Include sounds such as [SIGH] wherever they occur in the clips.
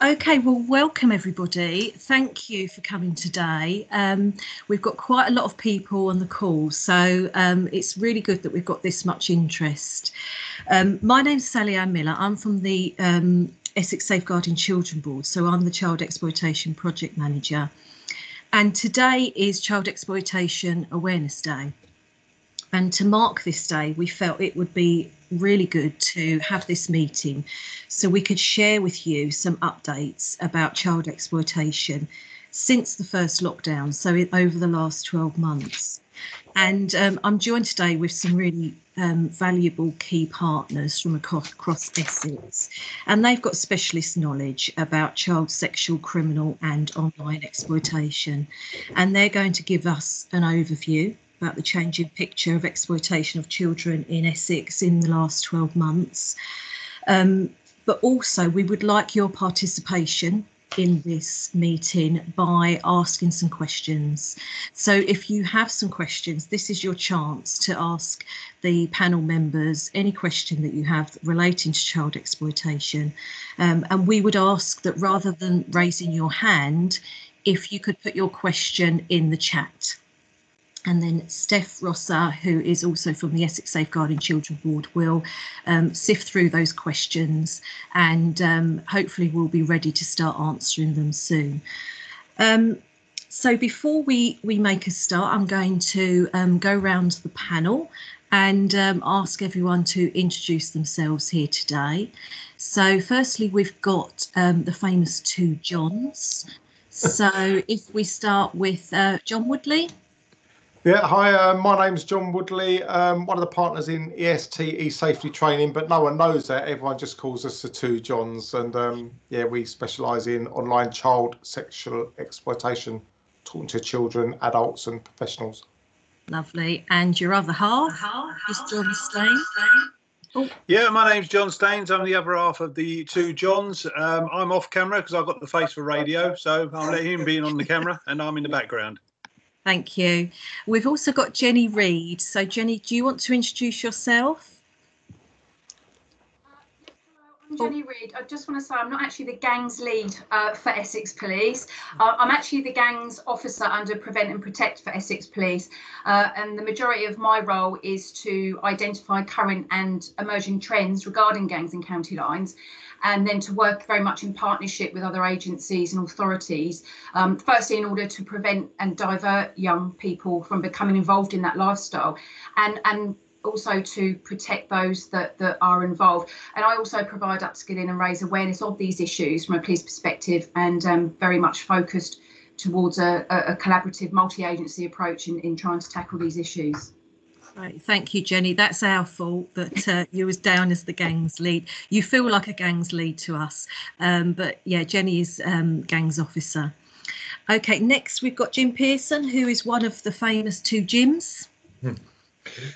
Okay, well, welcome everybody. Thank you for coming today. Um, we've got quite a lot of people on the call, so um, it's really good that we've got this much interest. Um, my name's Sally Ann Miller. I'm from the um, Essex Safeguarding Children Board, so I'm the Child Exploitation Project Manager. And today is Child Exploitation Awareness Day. And to mark this day, we felt it would be really good to have this meeting so we could share with you some updates about child exploitation since the first lockdown, so over the last 12 months. And um, I'm joined today with some really um, valuable key partners from across, across Essex, and they've got specialist knowledge about child sexual, criminal, and online exploitation. And they're going to give us an overview about the changing picture of exploitation of children in Essex in the last 12 months. Um, but also, we would like your participation in this meeting by asking some questions. So, if you have some questions, this is your chance to ask the panel members any question that you have relating to child exploitation. Um, and we would ask that rather than raising your hand, if you could put your question in the chat. And then Steph Rosser, who is also from the Essex Safeguarding Children Board, will um, sift through those questions and um, hopefully we'll be ready to start answering them soon. Um, so before we, we make a start, I'm going to um, go around the panel and um, ask everyone to introduce themselves here today. So firstly, we've got um, the famous two Johns. So if we start with uh, John Woodley. Yeah, hi, uh, my name's John Woodley, um, one of the partners in EST e-safety training, but no one knows that. Everyone just calls us the two Johns. And um, yeah, we specialise in online child sexual exploitation, talking to children, adults and professionals. Lovely. And your other half is John Staines. Oh. Yeah, my name's John Staines. I'm the other half of the two Johns. Um, I'm off camera because I've got the face for radio, so I'll let him be on the camera and I'm in the background. Thank you. We've also got Jennie Read. So, Jennie, do you want to introduce yourself? I'm Jennie Read. I just want to say I'm not actually the gangs lead uh, for Essex Police. Uh, I'm actually the gangs officer under Prevent and Protect for Essex Police. Uh, and the majority of my role is to identify current and emerging trends regarding gangs and county lines and then to work very much in partnership with other agencies and authorities. Um, firstly, in order to prevent and divert young people from becoming involved in that lifestyle, and and also to protect those that, that are involved. And I also provide upskilling and raise awareness of these issues from a police perspective and um, very much focused towards a, a collaborative multi-agency approach in, in trying to tackle these issues. Right, thank you, Jennie. That's our fault that uh, you was down as the gangs lead. You feel like a gangs lead to us, um, but yeah, Jennie is um, gangs officer. Okay, next we've got Jim Pearson, who is one of the famous two Jims.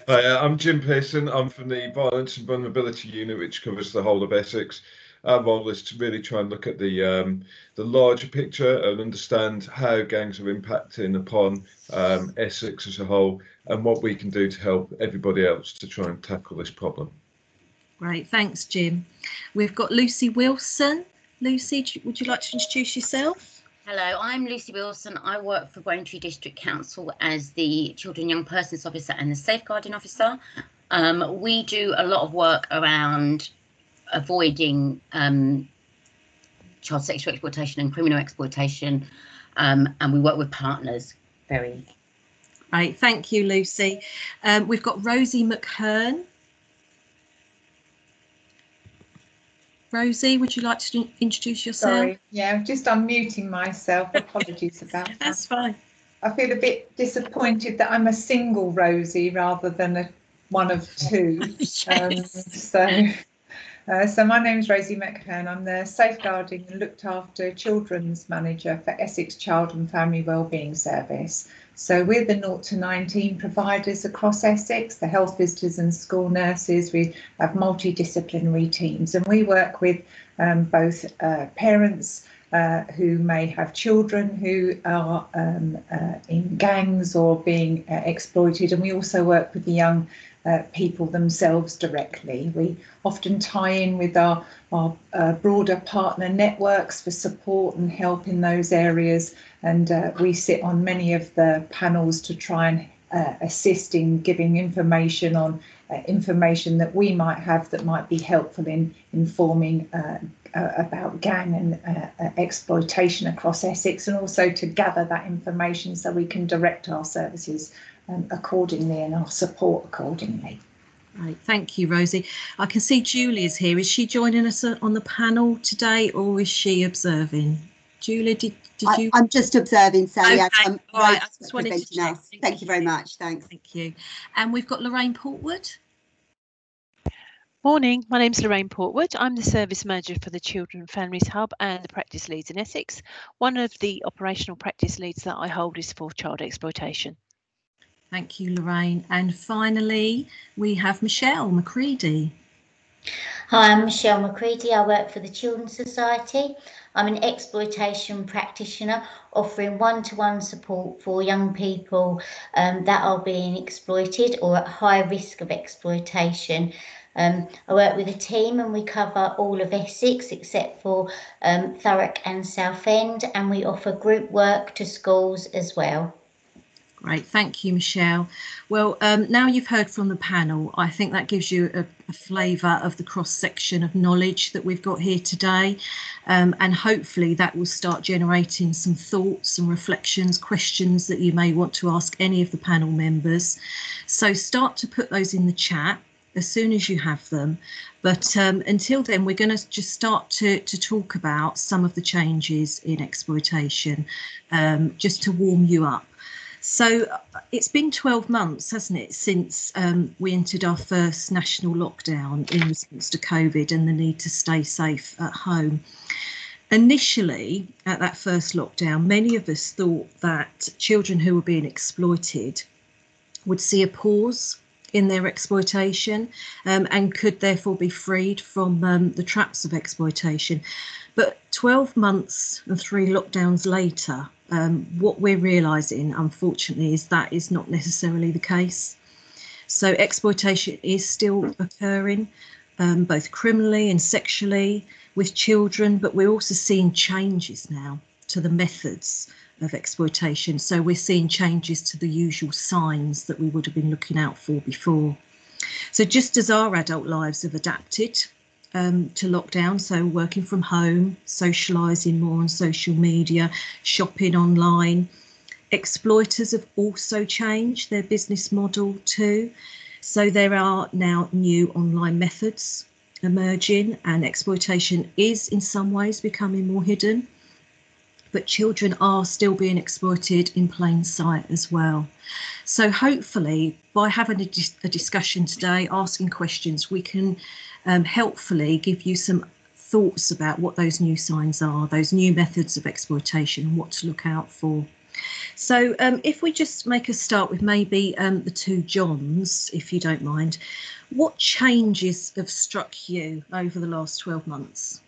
Hi, uh, I'm Jim Pearson. I'm from the Violence and Vulnerability Unit, which covers the whole of Essex our role is to really try and look at the um, the larger picture and understand how gangs are impacting upon um, Essex as a whole and what we can do to help everybody else to try and tackle this problem. Great, thanks, Jim. We've got Lucy Wilson. Lucy, would you like to introduce yourself? Hello, I'm Lucy Wilson. I work for Braintree District Council as the Children Young Persons Officer and the Safeguarding Officer. Um, we do a lot of work around avoiding um, child sexual exploitation and criminal exploitation, um, and we work with partners very. Right, thank you, Lucy. Um, we've got Rosie McHearne. Rosie, would you like to introduce yourself? Sorry, yeah, I'm just unmuting myself. Apologies about [LAUGHS] that. That's fine. I feel a bit disappointed that I'm a single Rosie rather than a one of two. [LAUGHS] yes. um, so uh, so my name is Rosie McHearne. I'm the Safeguarding and Looked After Children's Manager for Essex Child and Family Wellbeing Service. So we're the 0 to 19 providers across Essex, the health visitors and school nurses. We have multidisciplinary teams and we work with um, both uh, parents uh, who may have children who are um, uh, in gangs or being uh, exploited. And we also work with the young uh, people themselves directly. We often tie in with our, our uh, broader partner networks for support and help in those areas. And uh, we sit on many of the panels to try and uh, assist in giving information on uh, information that we might have that might be helpful in informing about gang and exploitation across Essex and also to gather that information so we can direct our services um, accordingly and our support accordingly. Right, thank you, Rosie. I can see Julie is here. Is she joining us on the panel today or is she observing? Julie, did, did I, you? I'm just observing, Sally. Okay. I'm All right, I just wanted to check. us. Thank you very much. Thanks. Thank you. And we've got Lauraine Portwood. Morning, my name's Lauraine Portwood. I'm the service manager for the Children and Families Hub and the practice leads in Essex. One of the operational practice leads that I hold is for child exploitation. Thank you, Lauraine. And finally, we have Michelle McCreadie. Hi, I'm Michelle McCreadie. I work for the Children's Society. I'm an exploitation practitioner offering one to one support for young people um, that are being exploited or at high risk of exploitation. Um, I work with a team and we cover all of Essex except for um, Thurrock and Southend, and we offer group work to schools as well. Great, thank you, Michelle. Well, um, now you've heard from the panel, I think that gives you a, a flavour of the cross section of knowledge that we've got here today. Um, and hopefully that will start generating some thoughts and reflections, questions that you may want to ask any of the panel members. So start to put those in the chat as soon as you have them. But um, until then, we're going to just start to, to talk about some of the changes in exploitation, um, just to warm you up. So uh, it's been 12 months, hasn't it, since um, we entered our first national lockdown in response to COVID and the need to stay safe at home. Initially, at that first lockdown, many of us thought that children who were being exploited would see a pause in their exploitation um, and could therefore be freed from um, the traps of exploitation. But 12 months and three lockdowns later, um, what we're realising, unfortunately, is that is not necessarily the case. So exploitation is still occurring, um, both criminally and sexually with children, but we're also seeing changes now to the methods of exploitation. So we're seeing changes to the usual signs that we would have been looking out for before. So just as our adult lives have adapted um, to lockdown, so working from home, socialising more on social media, shopping online, exploiters have also changed their business model too. So there are now new online methods emerging and exploitation is in some ways becoming more hidden but children are still being exploited in plain sight as well. So hopefully by having a, dis a discussion today, asking questions, we can um, helpfully give you some thoughts about what those new signs are, those new methods of exploitation, what to look out for. So um, if we just make a start with maybe um, the two Johns, if you don't mind, what changes have struck you over the last 12 months?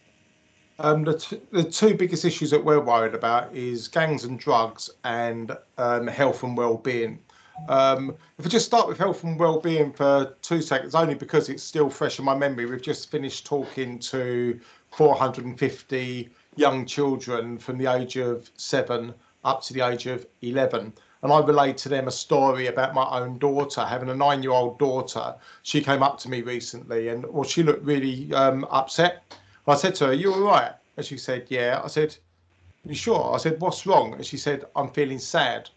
Um, the, the two biggest issues that we're worried about is gangs and drugs and um, health and well-being. Um, if we just start with health and well-being for two seconds, only because it's still fresh in my memory, we've just finished talking to 450 young children from the age of seven up to the age of 11. And I relayed to them a story about my own daughter, having a nine-year-old daughter. She came up to me recently and well, she looked really um, upset I said to her, "You're all right?" And she said, "Yeah." I said, "You sure?" I said, "What's wrong?" And she said, "I'm feeling sad."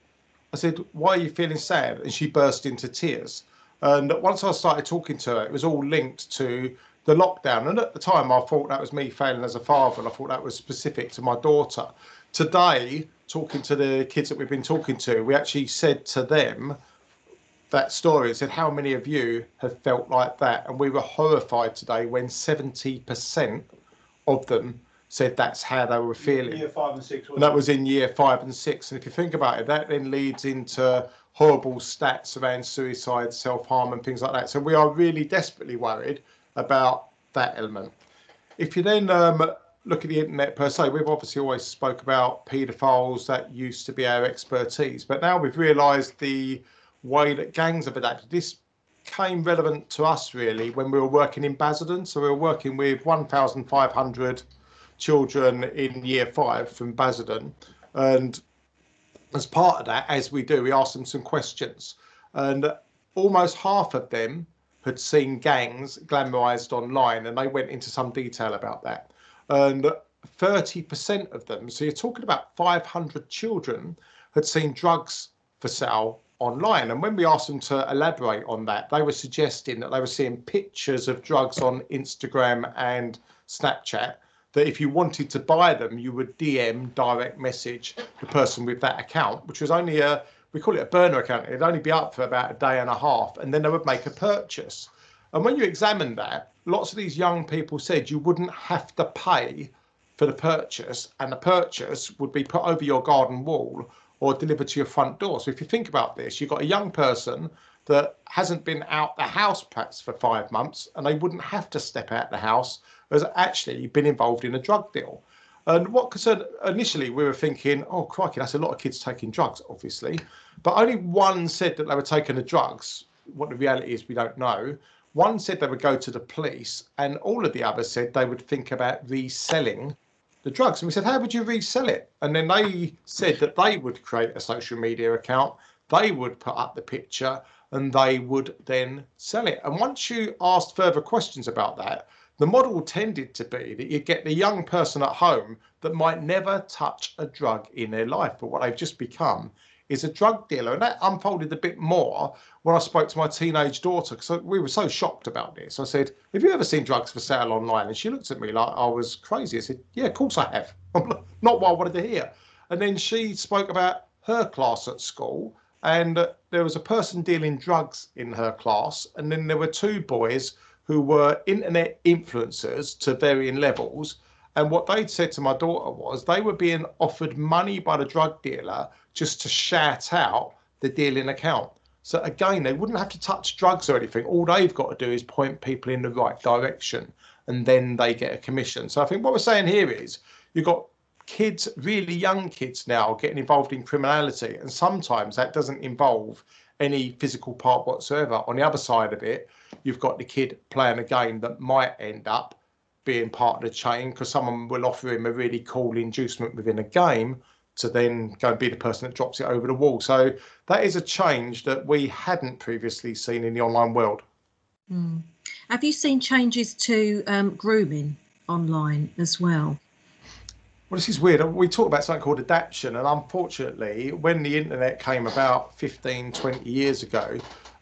I said, "Why are you feeling sad?" And she burst into tears. And once I started talking to her, it was all linked to the lockdown. And at the time, I thought that was me failing as a father, and I thought that was specific to my daughter. Today, talking to the kids that we've been talking to, we actually said to them that story and said, How many of you have felt like that? And we were horrified today when 70% of them said that's how they were feeling. Year five and six. And that was in year five and six. And if you think about it, that then leads into horrible stats around suicide, self harm, and things like that. So we are really desperately worried about that element. If you then um, look at the internet per se, we've obviously always spoke about paedophiles. That used to be our expertise, but now we've realised the way that gangs have adapted. This became relevant to us really when we were working in Basildon. So we were working with 1,500 children in year five from Basildon. And as part of that, as we do, we asked them some questions. And almost half of them had seen gangs glamorized online and they went into some detail about that. And 30% of them, so you're talking about 500 children, had seen drugs for sale online. And when we asked them to elaborate on that, they were suggesting that they were seeing pictures of drugs on Instagram and Snapchat. That if you wanted to buy them, you would DM direct message the person with that account, which was only a we call it a burner account. It'd only be up for about a day and a half, and then they would make a purchase. And when you examine that, lots of these young people said you wouldn't have to pay for the purchase, and the purchase would be put over your garden wall or delivered to your front door. So if you think about this, you've got a young person that hasn't been out the house perhaps for five months, and they wouldn't have to step out the house, has actually been involved in a drug deal. And what concerned initially, we were thinking, oh, crikey, that's a lot of kids taking drugs, obviously. But only one said that they were taking the drugs. What the reality is, we don't know. One said they would go to the police, and all of the others said they would think about reselling the drugs. And we said, how would you resell it? And then they said that they would create a social media account, they would put up the picture, and they would then sell it. And once you asked further questions about that, the model tended to be that you get the young person at home that might never touch a drug in their life, but what they've just become is a drug dealer. And that unfolded a bit more when I spoke to my teenage daughter because we were so shocked about this. I said, Have you ever seen drugs for sale online? And she looked at me like I was crazy. I said, Yeah, of course I have. [LAUGHS] Not what I wanted to hear. And then she spoke about her class at school. And uh, there was a person dealing drugs in her class. And then there were two boys who were internet influencers to varying levels. And what they'd said to my daughter was they were being offered money by the drug dealer just to shout out the dealing account. So again, they wouldn't have to touch drugs or anything. All they've got to do is point people in the right direction and then they get a commission. So I think what we're saying here is you've got kids, really young kids now getting involved in criminality. And sometimes that doesn't involve any physical part whatsoever. On the other side of it, you've got the kid playing a game that might end up being part of the chain because someone will offer him a really cool inducement within a game to then go and be the person that drops it over the wall. So that is a change that we hadn't previously seen in the online world. Mm. Have you seen changes to um, grooming online as well? Well, this is weird. We talk about something called adaptation, and unfortunately, when the internet came about 15, 20 years ago,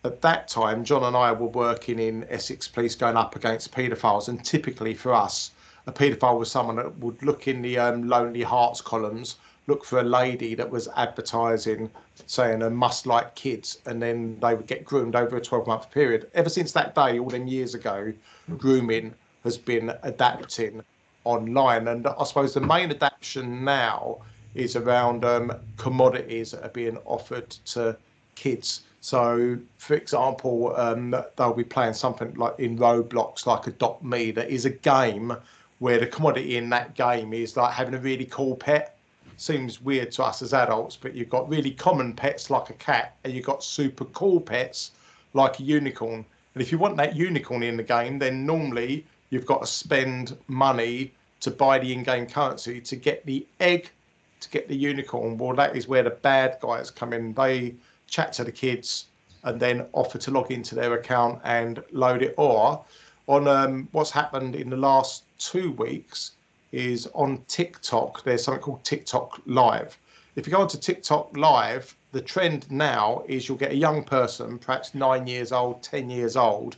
at that time, John and I were working in Essex Police going up against paedophiles, and typically for us, a paedophile was someone that would look in the um, Lonely Hearts columns, look for a lady that was advertising, saying a must like kids, and then they would get groomed over a 12 month period. Ever since that day, all them years ago, grooming has been adapting online. And I suppose the main adaptation now is around um, commodities that are being offered to kids. So, for example, um, they'll be playing something like in Roblox, like Adopt Me, that is a game where the commodity in that game is like having a really cool pet. Seems weird to us as adults, but you've got really common pets like a cat, and you've got super cool pets like a unicorn. And if you want that unicorn in the game, then normally you've got to spend money to buy the in-game currency to get the egg to get the unicorn. Well, that is where the bad guys come in. They chat to the kids, and then offer to log into their account and load it. Or on um, what's happened in the last two weeks is on TikTok, there's something called TikTok Live. If you go onto TikTok Live, the trend now is you'll get a young person, perhaps nine years old, 10 years old,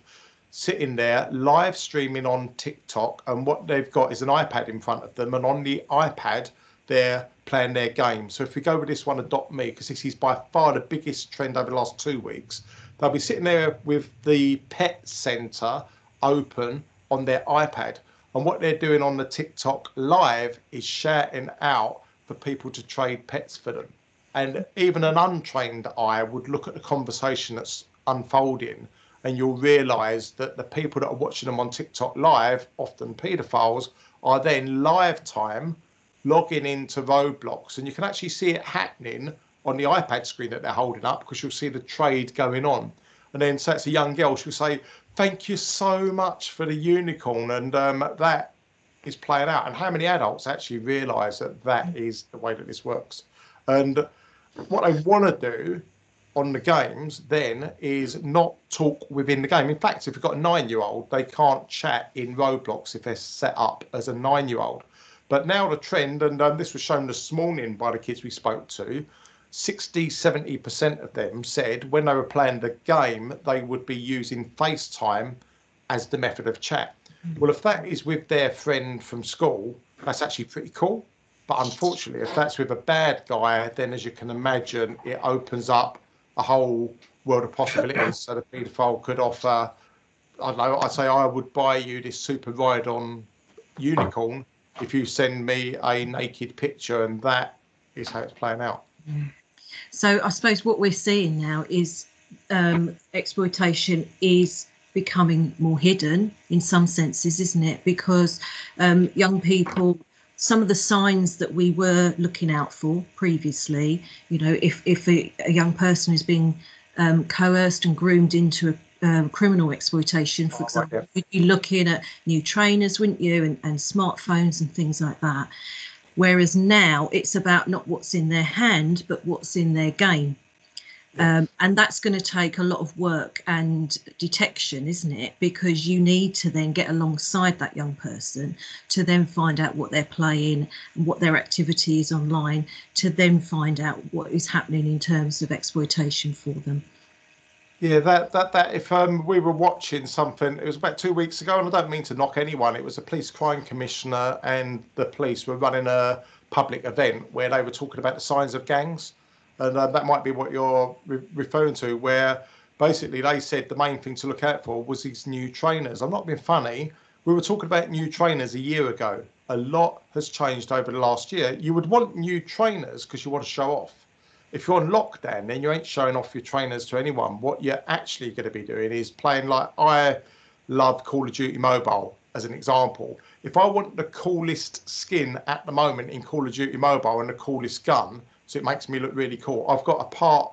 sitting there live streaming on TikTok. And what they've got is an iPad in front of them. And on the iPad, they're playing their game. So if we go with this one, Adopt Me, because this is by far the biggest trend over the last two weeks, they'll be sitting there with the pet center open on their iPad. And what they're doing on the TikTok live is shouting out for people to trade pets for them. And even an untrained eye would look at the conversation that's unfolding and you'll realize that the people that are watching them on TikTok live, often pedophiles, are then live time logging into Roblox, and you can actually see it happening on the iPad screen that they're holding up because you'll see the trade going on. and then so it's a young girl, she'll say, "Thank you so much for the unicorn," and um, that is playing out. And how many adults actually realise that that is the way that this works? And what I want to do on the games then is not talk within the game. In fact, if you've got a nine-year-old, they can't chat in Roblox if they're set up as a nine-year-old. But now the trend, and um, this was shown this morning by the kids we spoke to, 60, 70% of them said when they were playing the game, they would be using FaceTime as the method of chat. Well, if that is with their friend from school, that's actually pretty cool. But unfortunately, if that's with a bad guy, then as you can imagine, it opens up a whole world of possibilities. So the paedophile could offer, I don't know, I'd say I would buy you this super ride on unicorn if you send me a naked picture, and that is how it's playing out. So I suppose what we're seeing now is um, exploitation is becoming more hidden in some senses, isn't it? Because um, young people, some of the signs that we were looking out for previously, you know, if if a, a young person is being um, coerced and groomed into a um, criminal exploitation, for example, you'd be looking at new trainers, wouldn't you, and, and smartphones and things like that. Whereas now it's about not what's in their hand, but what's in their game. Um, and that's going to take a lot of work and detection, isn't it? Because you need to then get alongside that young person to then find out what they're playing and what their activity is online, to then find out what is happening in terms of exploitation for them. Yeah, that that that if um, we were watching something, it was about two weeks ago, and I don't mean to knock anyone. It was a police crime commissioner and the police were running a public event where they were talking about the signs of gangs, and uh, that might be what you're re- referring to, where basically they said the main thing to look out for was these new trainers. I'm not being funny. We were talking about new trainers a year ago. A lot has changed over the last year. You would want new trainers because you want to show off if you're on lockdown, then you ain't showing off your trainers to anyone. What you're actually going to be doing is playing like I love Call of Duty Mobile as an example. If I want the coolest skin at the moment in Call of Duty Mobile and the coolest gun, so it makes me look really cool, I've got a part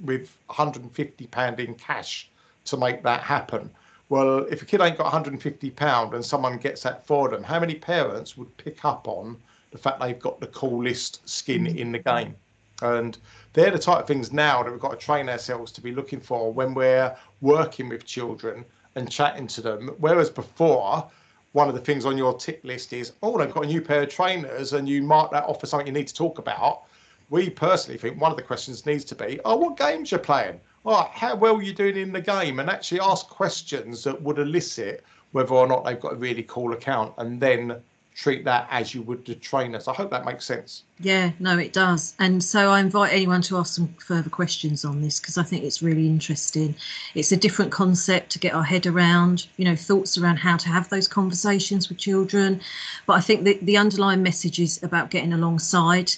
with 150 pound in cash to make that happen. Well, if a kid ain't got 150 pound and someone gets that for them, how many parents would pick up on the fact they've got the coolest skin in the game? And they're the type of things now that we've got to train ourselves to be looking for when we're working with children and chatting to them. Whereas before, one of the things on your tick list is, oh, they've got a new pair of trainers, and you mark that off as something you need to talk about. We personally think one of the questions needs to be, oh, what games you're playing? Oh, how well are you doing in the game? And actually ask questions that would elicit whether or not they've got a really cool account, and then treat that as you would the trainers. I hope that makes sense. Yeah, no, it does. And so I invite anyone to ask some further questions on this because I think it's really interesting. It's a different concept to get our head around, you know, thoughts around how to have those conversations with children. But I think the, the underlying message is about getting alongside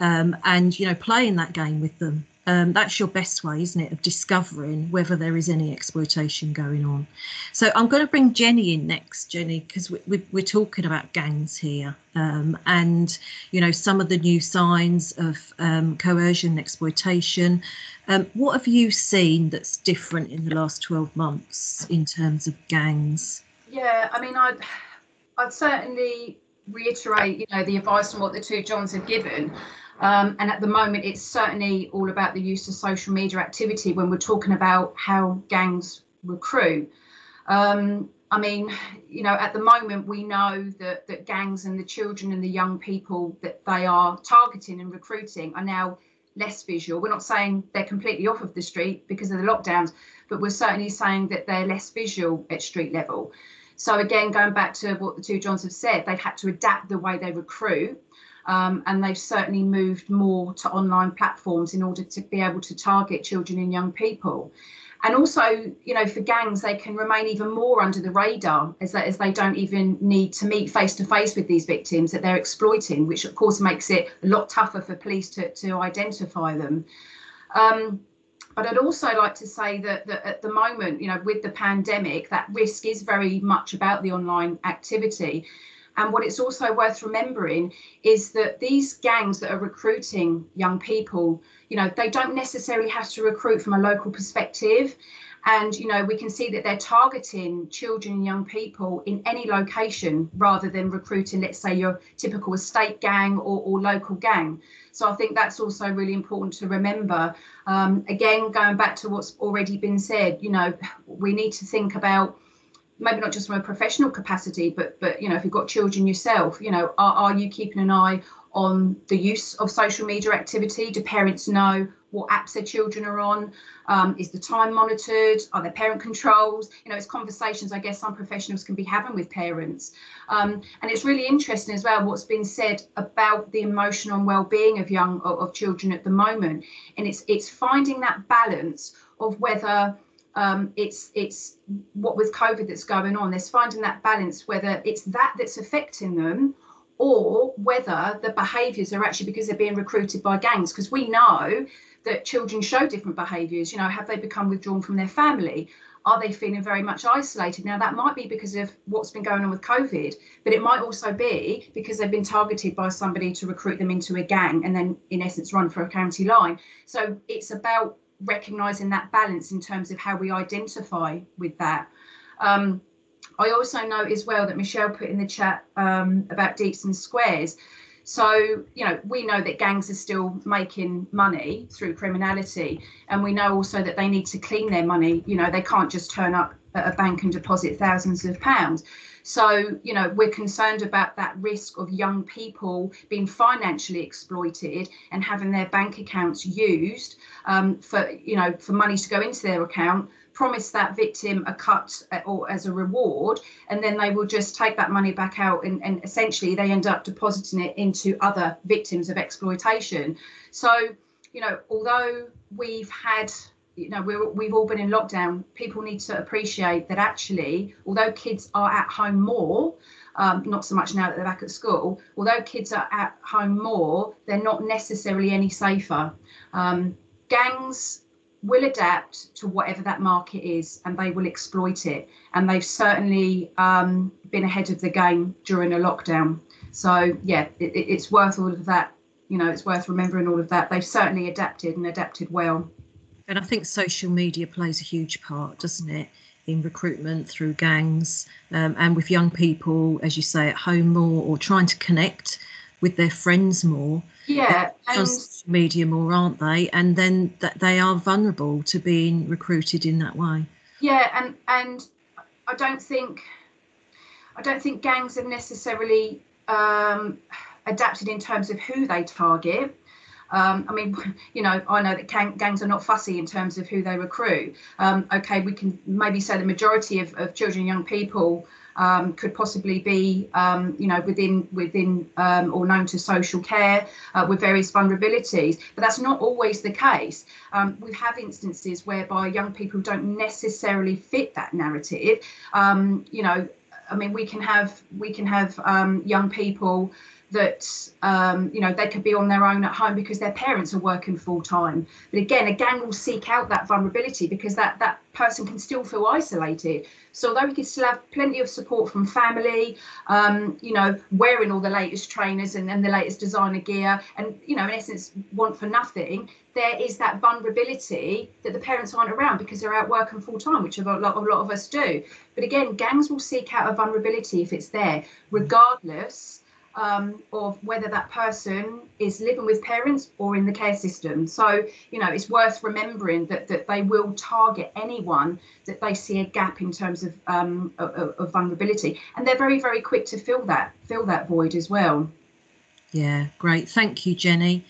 um, and, you know, playing that game with them um, that's your best way, isn't it, of discovering whether there is any exploitation going on. So I'm going to bring Jennie in next, Jennie, because we, we, we're talking about gangs here, um, and you know some of the new signs of um, coercion and exploitation. Um, what have you seen that's different in the last 12 months in terms of gangs? Yeah, I mean, I'd I'd certainly reiterate, you know, the advice and what the two Johns have given. Um, and at the moment, it's certainly all about the use of social media activity when we're talking about how gangs recruit. Um, I mean, you know, at the moment, we know that, that gangs and the children and the young people that they are targeting and recruiting are now less visual. We're not saying they're completely off of the street because of the lockdowns, but we're certainly saying that they're less visual at street level. So again, going back to what the two Johns have said, they've had to adapt the way they recruit um, and they've certainly moved more to online platforms in order to be able to target children and young people. And also, you know, for gangs, they can remain even more under the radar as, that, as they don't even need to meet face to face with these victims that they're exploiting, which of course makes it a lot tougher for police to, to identify them. Um, but I'd also like to say that, that at the moment, you know, with the pandemic, that risk is very much about the online activity. And what it's also worth remembering is that these gangs that are recruiting young people, you know, they don't necessarily have to recruit from a local perspective. And, you know, we can see that they're targeting children and young people in any location rather than recruiting, let's say, your typical estate gang or, or local gang. So I think that's also really important to remember. Um, again, going back to what's already been said, you know, we need to think about maybe not just from a professional capacity, but but you know, if you've got children yourself, you know, are, are you keeping an eye on the use of social media activity? Do parents know what apps their children are on? Um, is the time monitored? Are there parent controls? You know, it's conversations I guess some professionals can be having with parents. Um, and it's really interesting as well what's been said about the emotional well-being of young of children at the moment. And it's it's finding that balance of whether um, it's it's what with COVID that's going on. There's finding that balance whether it's that that's affecting them, or whether the behaviours are actually because they're being recruited by gangs. Because we know that children show different behaviours. You know, have they become withdrawn from their family? Are they feeling very much isolated? Now, that might be because of what's been going on with COVID, but it might also be because they've been targeted by somebody to recruit them into a gang and then, in essence, run for a county line. So it's about recognizing that balance in terms of how we identify with that. Um, I also know as well that Michelle put in the chat um, about and Squares. So, you know, we know that gangs are still making money through criminality. And we know also that they need to clean their money. You know, they can't just turn up at a bank and deposit thousands of pounds. So, you know, we're concerned about that risk of young people being financially exploited and having their bank accounts used um, for, you know, for money to go into their account promise that victim a cut uh, or as a reward and then they will just take that money back out and, and essentially they end up depositing it into other victims of exploitation. So you know although we've had you know we're, we've all been in lockdown. People need to appreciate that actually although kids are at home more um, not so much now that they're back at school although kids are at home more they're not necessarily any safer. Um, gangs will adapt to whatever that market is and they will exploit it. And they've certainly um, been ahead of the game during a lockdown. So yeah it, it's worth all of that you know it's worth remembering all of that. They've certainly adapted and adapted well and I think social media plays a huge part, doesn't it, in recruitment through gangs um, and with young people, as you say, at home more or trying to connect with their friends more. Yeah, and social media more, aren't they? And then that they are vulnerable to being recruited in that way. Yeah, and and I don't think I don't think gangs have necessarily um, adapted in terms of who they target. Um, I mean, [LAUGHS] you know, I know that gangs are not fussy in terms of who they recruit. Um, okay, we can maybe say the majority of, of children and young people um, could possibly be, um, you know, within within um, or known to social care uh, with various vulnerabilities. But that's not always the case. Um, we have instances whereby young people don't necessarily fit that narrative. you know, I mean, we can have we can have young people that um, you know they could be on their own at home because their parents are working full time. But again, a gang will seek out that vulnerability because that that person can still feel isolated. So although he can still have plenty of support from family, um, you know, wearing all the latest trainers and, and the latest designer gear, and you know, in essence, want for nothing, there is that vulnerability that the parents aren't around because they're out working full time, which a lot, a lot of us do. But again, gangs will seek out a vulnerability if it's there, regardless um, of whether that person is living with parents or in the care system. So, you know, it's worth remembering that that they will target anyone that they see a gap in terms of, um, of, of vulnerability, and they're very, very quick to fill that fill that void as well. Yeah, great. Thank you, Jennie.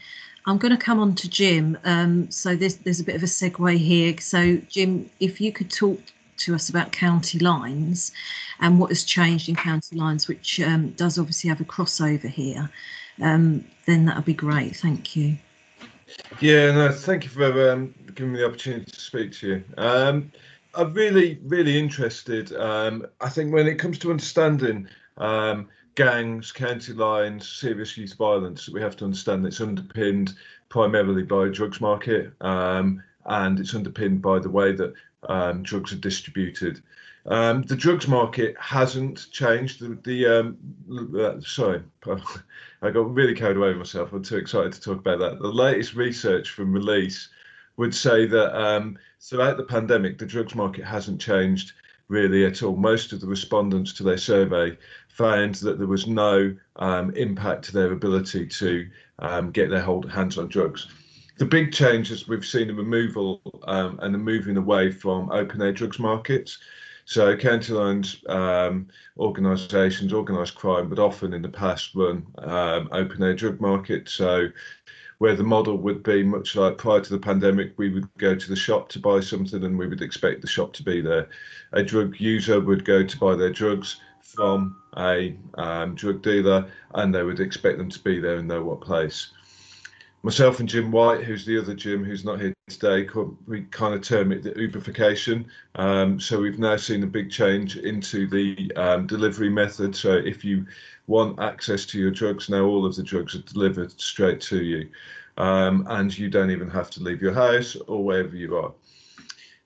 I'm going to come on to Jim. Um, so there's there's a bit of a segue here. So Jim, if you could talk to us about county lines and what has changed in county lines, which um, does obviously have a crossover here, um, then that would be great. Thank you. Yeah, no, thank you for um, giving me the opportunity to speak to you. Um, I'm really, really interested. Um, I think when it comes to understanding um, gangs, county lines, serious youth violence, we have to understand it's underpinned primarily by a drugs market um, and it's underpinned by the way that um, drugs are distributed. Um, the drugs market hasn't changed. The, the um, uh, sorry, [LAUGHS] I got really carried away with myself. I'm too excited to talk about that. The latest research from Release would say that um, throughout the pandemic, the drugs market hasn't changed really at all. Most of the respondents to their survey found that there was no um, impact to their ability to um, get their hold, hands on drugs. The big changes we've seen a removal um, and the moving away from open air drugs markets. So county lines um, organisations, organised crime, but often in the past run um, open air drug markets. So where the model would be much like prior to the pandemic, we would go to the shop to buy something and we would expect the shop to be there. A drug user would go to buy their drugs from a um, drug dealer and they would expect them to be there in know what place myself and Jim White, who's the other Jim who's not here today, we kind of term it the Uberification. Um, so we've now seen a big change into the um, delivery method. So if you want access to your drugs, now all of the drugs are delivered straight to you. Um, and you don't even have to leave your house or wherever you are.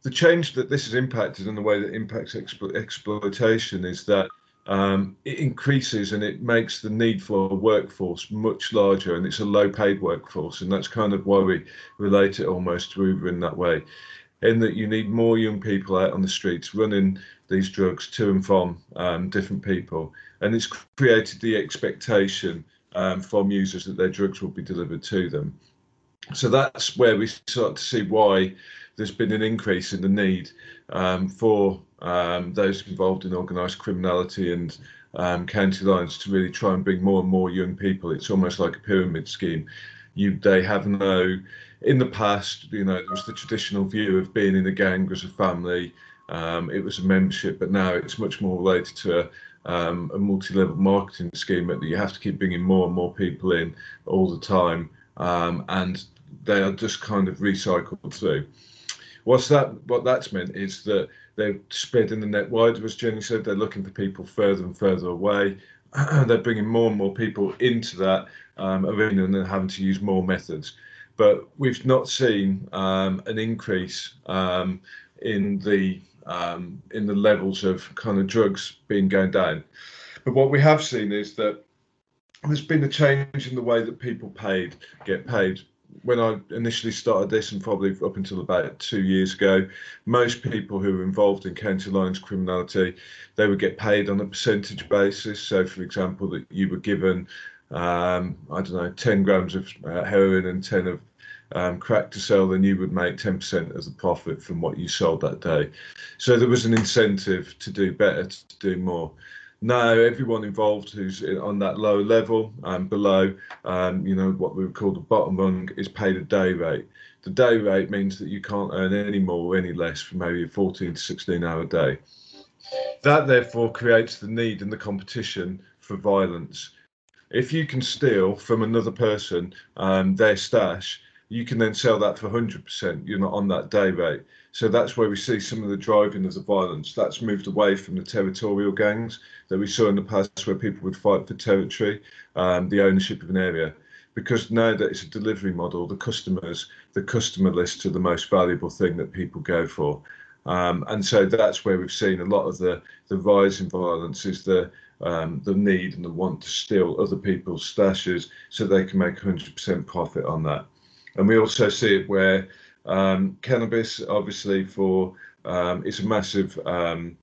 The change that this has impacted and the way that impacts explo exploitation is that um, it increases and it makes the need for a workforce much larger and it's a low paid workforce and that's kind of why we relate it almost to Uber in that way. In that you need more young people out on the streets running these drugs to and from um, different people. And it's created the expectation um, from users that their drugs will be delivered to them. So that's where we start to see why there's been an increase in the need um, for um, those involved in organised criminality and um, county lines to really try and bring more and more young people. It's almost like a pyramid scheme. You, they have no, in the past, you know, there was the traditional view of being in a gang as a family. Um, it was a membership, but now it's much more related to a, um, a multi-level marketing scheme that you have to keep bringing more and more people in all the time, um, and they are just kind of recycled through. What's that? What that's meant is that they're spreading the net wider, as Jennie said. They're looking for people further and further away. [CLEARS THROAT] they're bringing more and more people into that um, arena and then having to use more methods. But we've not seen um, an increase um, in the um, in the levels of kind of drugs being going down. But what we have seen is that there's been a change in the way that people paid get paid when I initially started this, and probably up until about two years ago, most people who were involved in county lines criminality, they would get paid on a percentage basis. So, for example, that you were given, um, I don't know, 10 grams of uh, heroin and 10 of um, crack to sell, then you would make 10% of the profit from what you sold that day. So there was an incentive to do better, to do more. Now, everyone involved who's on that low level and below, um, you know, what we would call the bottom rung, is paid a day rate. The day rate means that you can't earn any more or any less for maybe a 14 to 16 hour day. That therefore creates the need and the competition for violence. If you can steal from another person um, their stash, you can then sell that for 100%. You're not on that day rate. So that's where we see some of the driving of the violence. That's moved away from the territorial gangs that we saw in the past, where people would fight for territory, um, the ownership of an area. Because now that it's a delivery model, the customers, the customer lists are the most valuable thing that people go for. Um, and so that's where we've seen a lot of the, the rise in violence is the um, the need and the want to steal other people's stashes so they can make 100% profit on that. And we also see it where um, cannabis, obviously, for um, it's a massive. Um,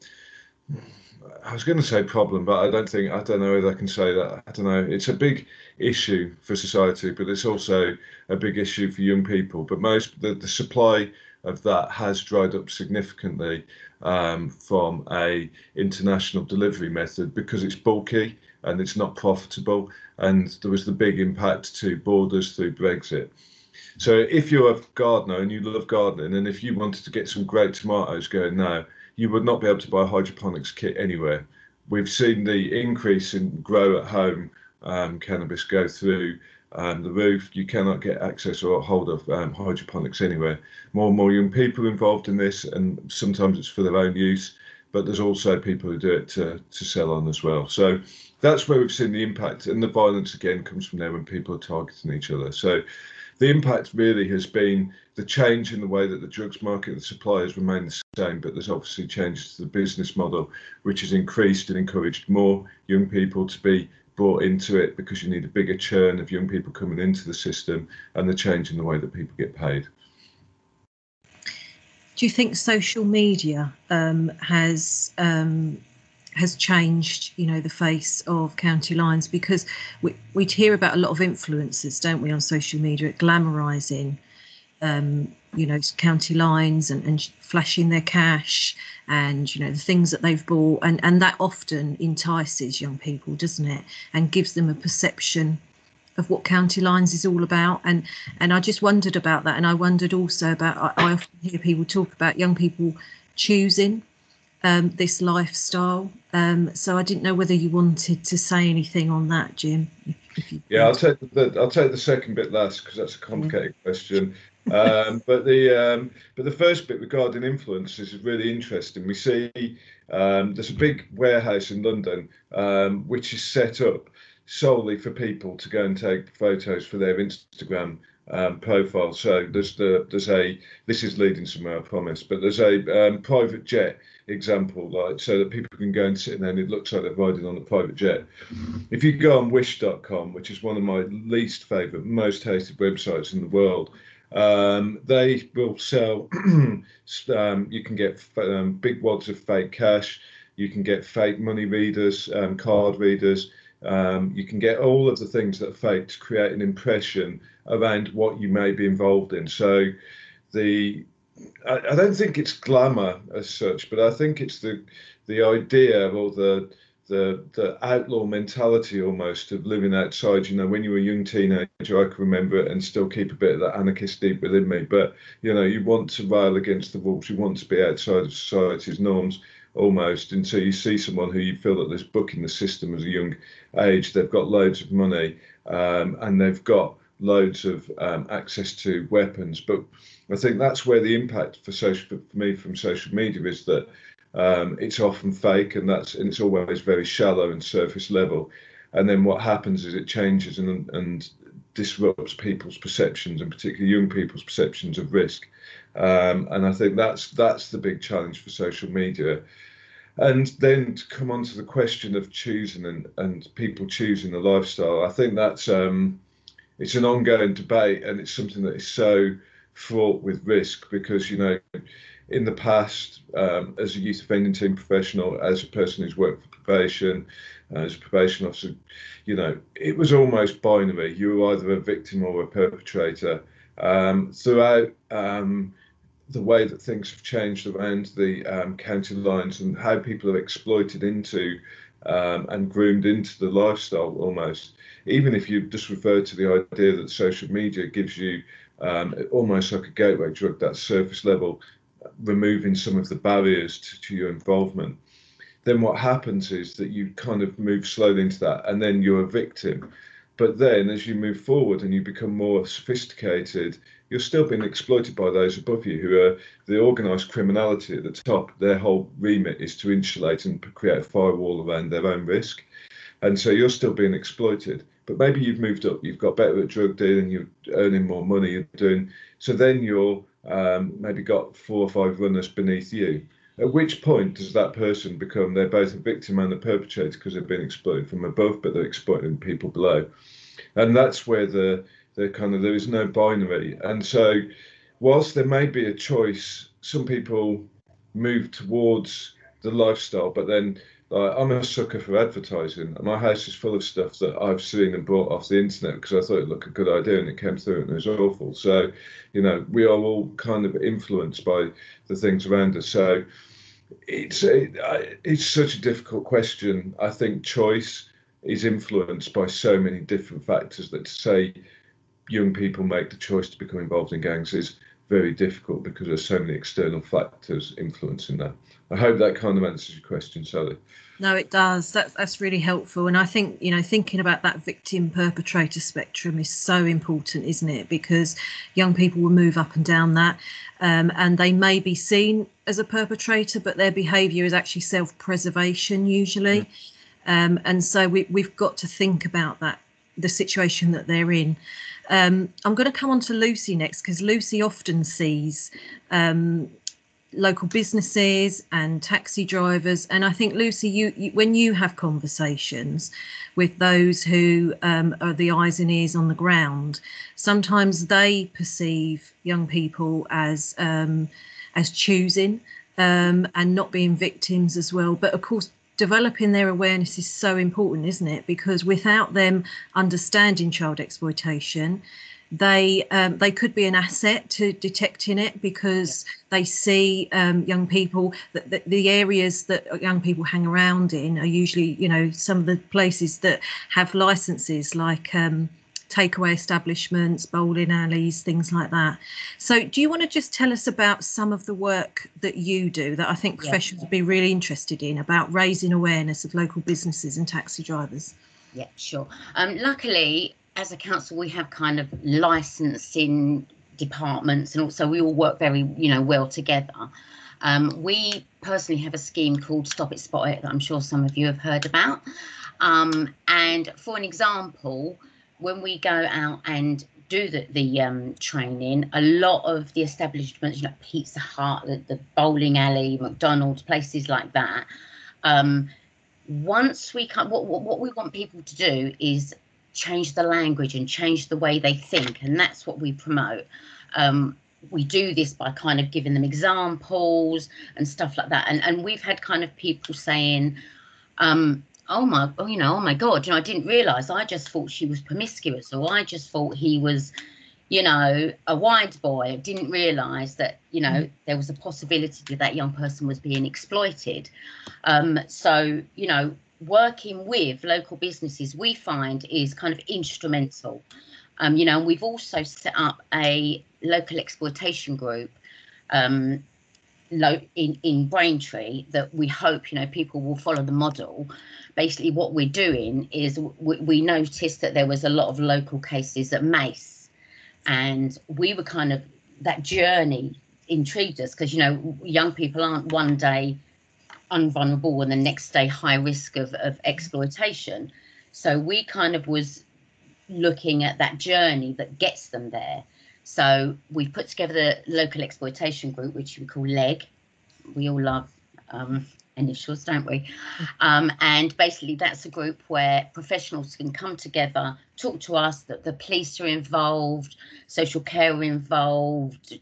I was going to say problem, but I don't think I don't know whether I can say that. I don't know. It's a big issue for society, but it's also a big issue for young people. But most the, the supply of that has dried up significantly um, from a international delivery method because it's bulky and it's not profitable. And there was the big impact to borders through Brexit. So if you're a gardener and you love gardening, and if you wanted to get some great tomatoes going now, you would not be able to buy a hydroponics kit anywhere. We've seen the increase in grow at home um, cannabis go through um, the roof. You cannot get access or hold of um, hydroponics anywhere. More and more young people involved in this, and sometimes it's for their own use, but there's also people who do it to, to sell on as well. So that's where we've seen the impact, and the violence again comes from there when people are targeting each other. So the impact really has been the change in the way that the drugs market, the suppliers remain the same, but there's obviously changes to the business model, which has increased and encouraged more young people to be brought into it because you need a bigger churn of young people coming into the system and the change in the way that people get paid. Do you think social media um, has um, has changed, you know, the face of county lines? Because we we hear about a lot of influencers, don't we, on social media, glamorising, um, you know, county lines and, and flashing their cash and you know the things that they've bought, and and that often entices young people, doesn't it, and gives them a perception of what county lines is all about. And and i just wondered about that. And i wondered also about i, I often hear people talk about young people choosing um, this lifestyle um, so i didn't know whether you wanted to say anything on that jim yeah i'll take the i'll take the second bit last because that's a complicated yeah. question um, [LAUGHS] but the um, but the first bit regarding influence is really interesting we see um, there's a big warehouse in london um, which is set up solely for people to go and take photos for their Instagram um, profile. So there's the there's a this is leading somewhere, I promise. But there's a um, private jet example, like so that people can go and sit in there and it looks like they're riding on a private jet. If you go on Wish.com, which is one of my least favourite, most hated websites in the world. Um, they will sell. [CLEARS THROAT] um, you can get um, big wads of fake cash. You can get fake money readers, um, card readers um, you can get all of the things that are fake to create an impression around what you may be involved in. So the I, I don't think it's glamour as such, but I think it's the the idea or the the the outlaw mentality almost of living outside. You know, when you were a young teenager, I can remember it and still keep a bit of that anarchist deep within me. But you know, you want to rail against the wolves. You want to be outside of society's norms almost until you see someone who you feel that there's book in the system as a young age. They've got loads of money um, and they've got loads of um, access to weapons. But I think that's where the impact for social for me from social media is that um, it's often fake and that's and it's always very shallow and surface level. And then what happens is it changes and and disrupts people's perceptions and particularly young people's perceptions of risk. Um, and I think that's that's the big challenge for social media. And then to come on to the question of choosing and, and people choosing the lifestyle, I think that's um, it's an ongoing debate and it's something that is so fraught with risk because you know in the past um, as a youth offending team professional as a person who's worked for probation uh, as a probation officer you know it was almost binary. You were either a victim or a perpetrator. Um, throughout um, the way that things have changed around the um, county lines and how people are exploited into um, and groomed into the lifestyle almost. Even if you just refer to the idea that social media gives you um, almost like a gateway drug, that surface level, removing some of the barriers to, to your involvement, then what happens is that you kind of move slowly into that and then you're a victim. But then as you move forward and you become more sophisticated, you're still being exploited by those above you who are the organised criminality at the top. Their whole remit is to insulate and create a firewall around their own risk. And so you're still being exploited. But maybe you've moved up, you've got better at drug dealing, you're earning more money, you're doing so then you're um, maybe got four or five runners beneath you. At which point does that person become they're both a victim and a perpetrator because they've been exploited from above, but they're exploiting people below. And that's where the the kind of there is no binary. And so, whilst there may be a choice, some people move towards the lifestyle, but then like, I'm a sucker for advertising, and my house is full of stuff that I've seen and bought off the internet because I thought it looked a good idea, and it came through and it was awful. So, you know, we are all kind of influenced by the things around us. So, it's it, it's such a difficult question. I think choice is influenced by so many different factors that to say young people make the choice to become involved in gangs is very difficult because there's so many external factors influencing that. I hope that kind of answers your question, Sally. No, it does. That's that's really helpful, and I think you know thinking about that victim perpetrator spectrum is so important, isn't it? Because young people will move up and down that, um, and they may be seen as a perpetrator, but their behaviour is actually self-preservation usually, mm. um, and so we we've got to think about that the situation that they're in. Um, I'm going to come on to Lucy next because Lucy often sees um, local businesses and taxi drivers and i think lucy you, you when you have conversations with those who um, are the eyes and ears on the ground sometimes they perceive young people as um, as choosing um, and not being victims as well but of course developing their awareness is so important isn't it because without them understanding child exploitation they um, they could be an asset to detecting it because yeah. they see um, young people that, that, the areas that young people hang around in are usually you know some of the places that have licenses like um, takeaway establishments bowling alleys things like that so do you want to just tell us about some of the work that you do that i think professionals yeah. would be really interested in about raising awareness of local businesses and taxi drivers yeah sure um, luckily as a council, we have kind of licensing departments, and also we all work very, you know, well together. Um, we personally have a scheme called Stop It Spot It that I'm sure some of you have heard about. Um, and for an example, when we go out and do the, the um, training, a lot of the establishments, you know, Pizza Hut, the, the bowling alley, McDonald's, places like that. Um, once we come, what, what, what we want people to do is change the language and change the way they think. And that's what we promote. Um, we do this by kind of giving them examples and stuff like that. And and we've had kind of people saying, um, oh my, oh, you know, oh my God, you know, I didn't realise. I just thought she was promiscuous, or I just thought he was, you know, a wide boy. I didn't realise that, you know, mm. there was a possibility that that young person was being exploited. Um, so, you know, working with local businesses we find is kind of instrumental. Um, you know, and we've also set up a local exploitation group um, lo- in, in Braintree that we hope, you know, people will follow the model. Basically, what we're doing is we, we noticed that there was a lot of local cases at MACE, and we were kind of that journey intrigued us because, you know, young people aren't one day unvulnerable and the next day high risk of, of exploitation. So we kind of was looking at that journey that gets them there. So we put together the local exploitation group, which we call LEG. We all love um, initials, don't we? Um, and basically, that's a group where professionals can come together, talk to us. That the police are involved, social care are involved,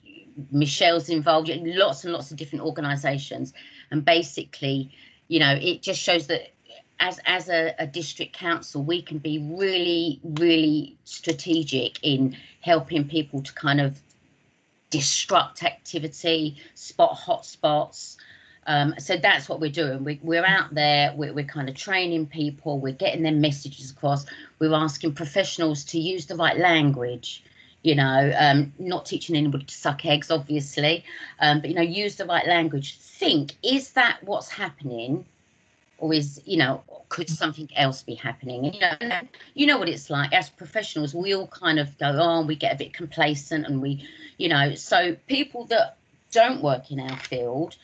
Michelle's involved, lots and lots of different organisations, and basically you know it just shows that as as a, a, district council we can be really really strategic in helping people to kind of disrupt activity spot hotspots um, so that's what we're doing. We, we're out there we're, we're kind of training people we're getting their messages across we're asking professionals to use the right language you know um, not teaching anybody to suck eggs obviously um, but you know use the right language. Think is that what's happening? Or is you know could something else be happening? And, you know you know what it's like. As professionals we all kind of go on oh, we get a bit complacent and we you know. So people that don't work in our field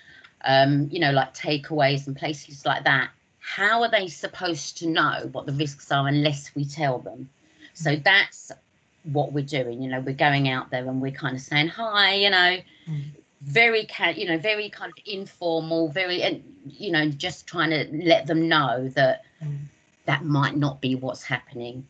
um you know like takeaways and places like that how are they supposed to know what the risks are unless we tell them? So that's what we're doing you know we're going out there and we're kind of saying hi you know mm. very you know very kind of informal very and you know just trying to let them know that mm. that might not be what's happening.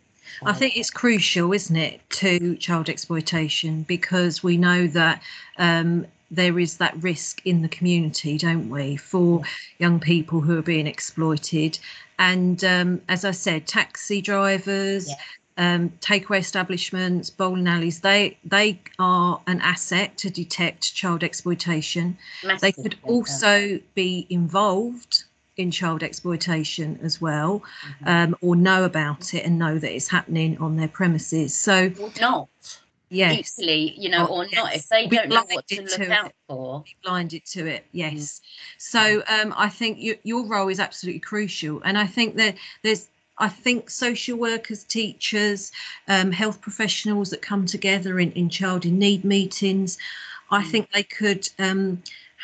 I think it's crucial, isn't it, to child exploitation because we know that um, there is that risk in the community, don't we, for young people who are being exploited. And um, as I said, taxi drivers, yeah um, takeaway establishments, bowling alleys, they they are an asset to detect child exploitation. Massive, they could also be involved in child exploitation as well, mm-hmm. um, or know about it and know that it's happening on their premises. So or not. Yes. Equally, you know, oh, or yes. not if they don't know what to look to out it. for. blinded to it, yes. Mm. So um, I think you, your role is absolutely crucial, and I think that there's I think social workers, teachers, um, health professionals that come together in, in child in need meetings, I mm. think they could um,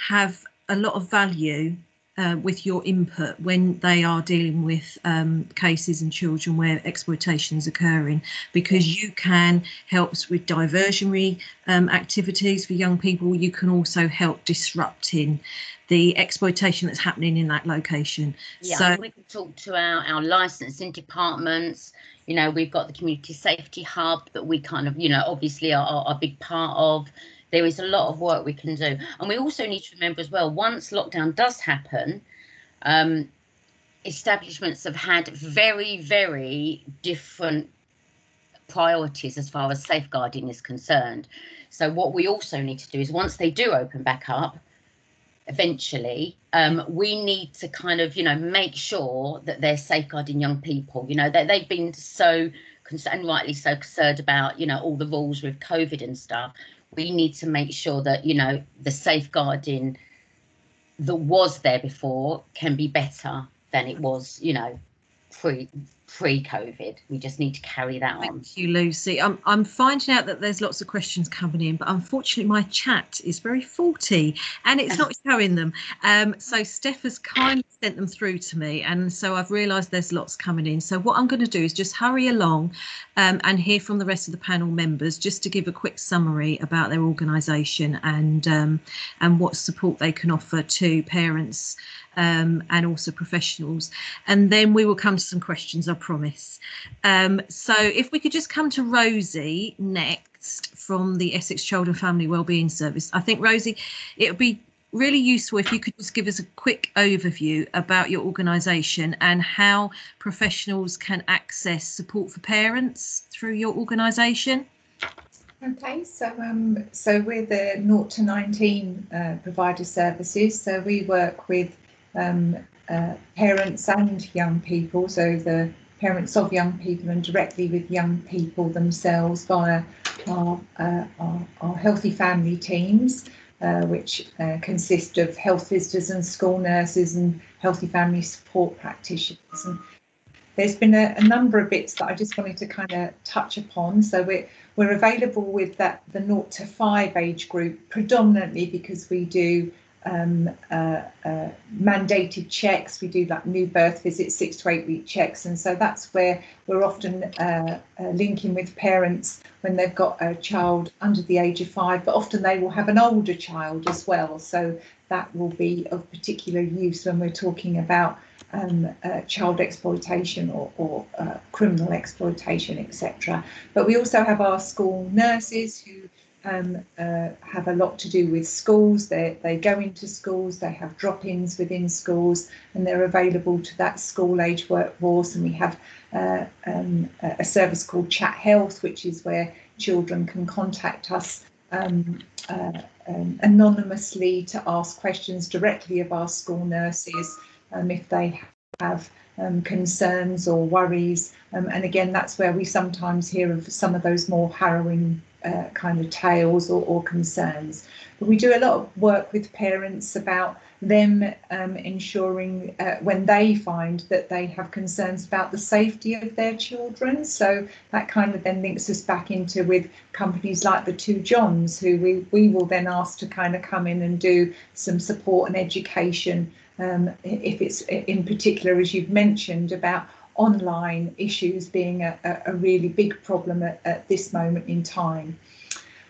have a lot of value uh, with your input when they are dealing with um, cases and children where exploitation is occurring because you can help with diversionary um, activities for young people. You can also help disrupting the exploitation that's happening in that location. Yeah, so we can talk to our, our licensing departments. You know, we've got the community safety hub that we kind of, you know, obviously are, are a big part of. There is a lot of work we can do. And we also need to remember as well, once lockdown does happen, um, establishments have had very, very different priorities as far as safeguarding is concerned. So what we also need to do is once they do open back up, eventually, um, we need to kind of, you know, make sure that they're safeguarding young people. You know, that they've been so concerned, and rightly so concerned about, you know, all the rules with COVID and stuff. We need to make sure that, you know, the safeguarding that was there before can be better than it was, you know, pre pre-COVID. We just need to carry that on. Thank you, Lucy. I'm, I'm finding out that there's lots of questions coming in, but unfortunately my chat is very faulty and it's not [LAUGHS] showing them. Um, so Steph has kindly sent them through to me and so I've realised there's lots coming in. So what I'm going to do is just hurry along um, and hear from the rest of the panel members just to give a quick summary about their organisation and um, and what support they can offer to parents um, and also professionals. And then we will come to some questions, I promise. Um, so if we could just come to Rosie next from the Essex Child and Family Wellbeing Service. I think, Rosie, it would be really useful if you could just give us a quick overview about your organisation and how professionals can access support for parents through your organisation. Okay, so um, so we're the 0 to 19 uh, provider services. So we work with um, uh, parents and young people, so the parents of young people and directly with young people themselves via our, uh, our, our, healthy family teams, uh, which uh, consist of health visitors and school nurses and healthy family support practitioners. And there's been a, a number of bits that I just wanted to kind of touch upon. So we're, we're available with that the 0 to 5 age group predominantly because we do um, uh, uh, mandated checks. We do like new birth visits, six to eight week checks, and so that's where we're often uh, uh, linking with parents when they've got a child under the age of five, but often they will have an older child as well. So that will be of particular use when we're talking about um, uh, child exploitation or, or uh, criminal exploitation, etc. But we also have our school nurses who um, uh, have a lot to do with schools. They, they go into schools, they have drop ins within schools, and they're available to that school age workforce. And we have uh, um, a service called Chat Health, which is where children can contact us um, uh, um, anonymously to ask questions directly of our school nurses um, if they have um, concerns or worries. Um, and again, that's where we sometimes hear of some of those more harrowing uh, kind of tales or, or, concerns. But we do a lot of work with parents about them um, ensuring uh, when they find that they have concerns about the safety of their children. So that kind of then links us back into with companies like the Two Johns, who we, we will then ask to kind of come in and do some support and education. Um, if it's in particular, as you've mentioned, about online issues being a, a really big problem at, at, this moment in time.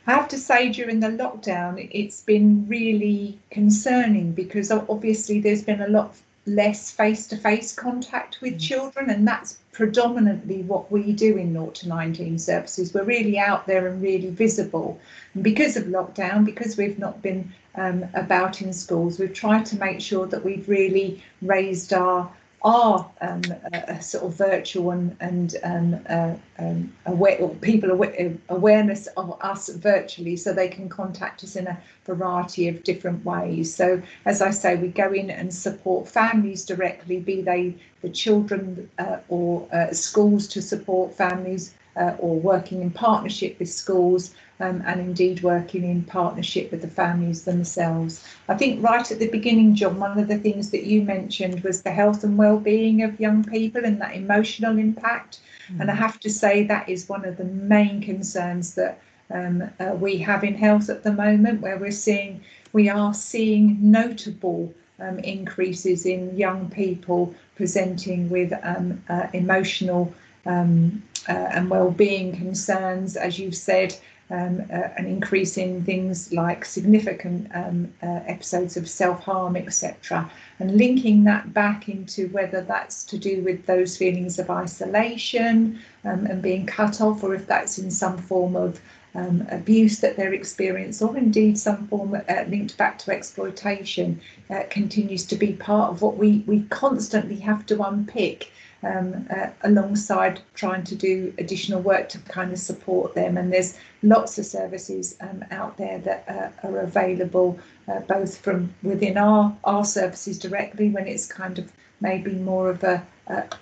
I have to say, during the lockdown, it's been really concerning because obviously there's been a lot less face to face contact with children, and that's predominantly what we do in 0 to 19 services. We're really out there and really visible. And because of lockdown, because we've not been um, about in schools, we've tried to make sure that we've really raised our are um, a, a, sort of virtual and, and um, uh, um, aware, people aware, awareness of us virtually so they can contact us in a variety of different ways. So as I say, we go in and support families directly, be they the children uh, or uh, schools to support families uh, or working in partnership with schools um, and indeed working in partnership with the families themselves. I think right at the beginning, John, one of the things that you mentioned was the health and well-being of young people and that emotional impact. Mm. And I have to say that is one of the main concerns that um, uh, we have in health at the moment, where we're seeing we are seeing notable um, increases in young people presenting with um, uh, emotional um, uh, and well-being concerns, as you've said, um, uh, an increase in things like significant um, uh, episodes of self-harm, etc. And linking that back into whether that's to do with those feelings of isolation um, and being cut off, or if that's in some form of um, abuse that they're experiencing, or indeed some form uh, linked back to exploitation, uh, continues to be part of what we, we constantly have to unpick um, uh, alongside trying to do additional work to kind of support them. And there's lots of services um, out there that uh, are available, uh, both from within our, our services directly when it's kind of maybe more of a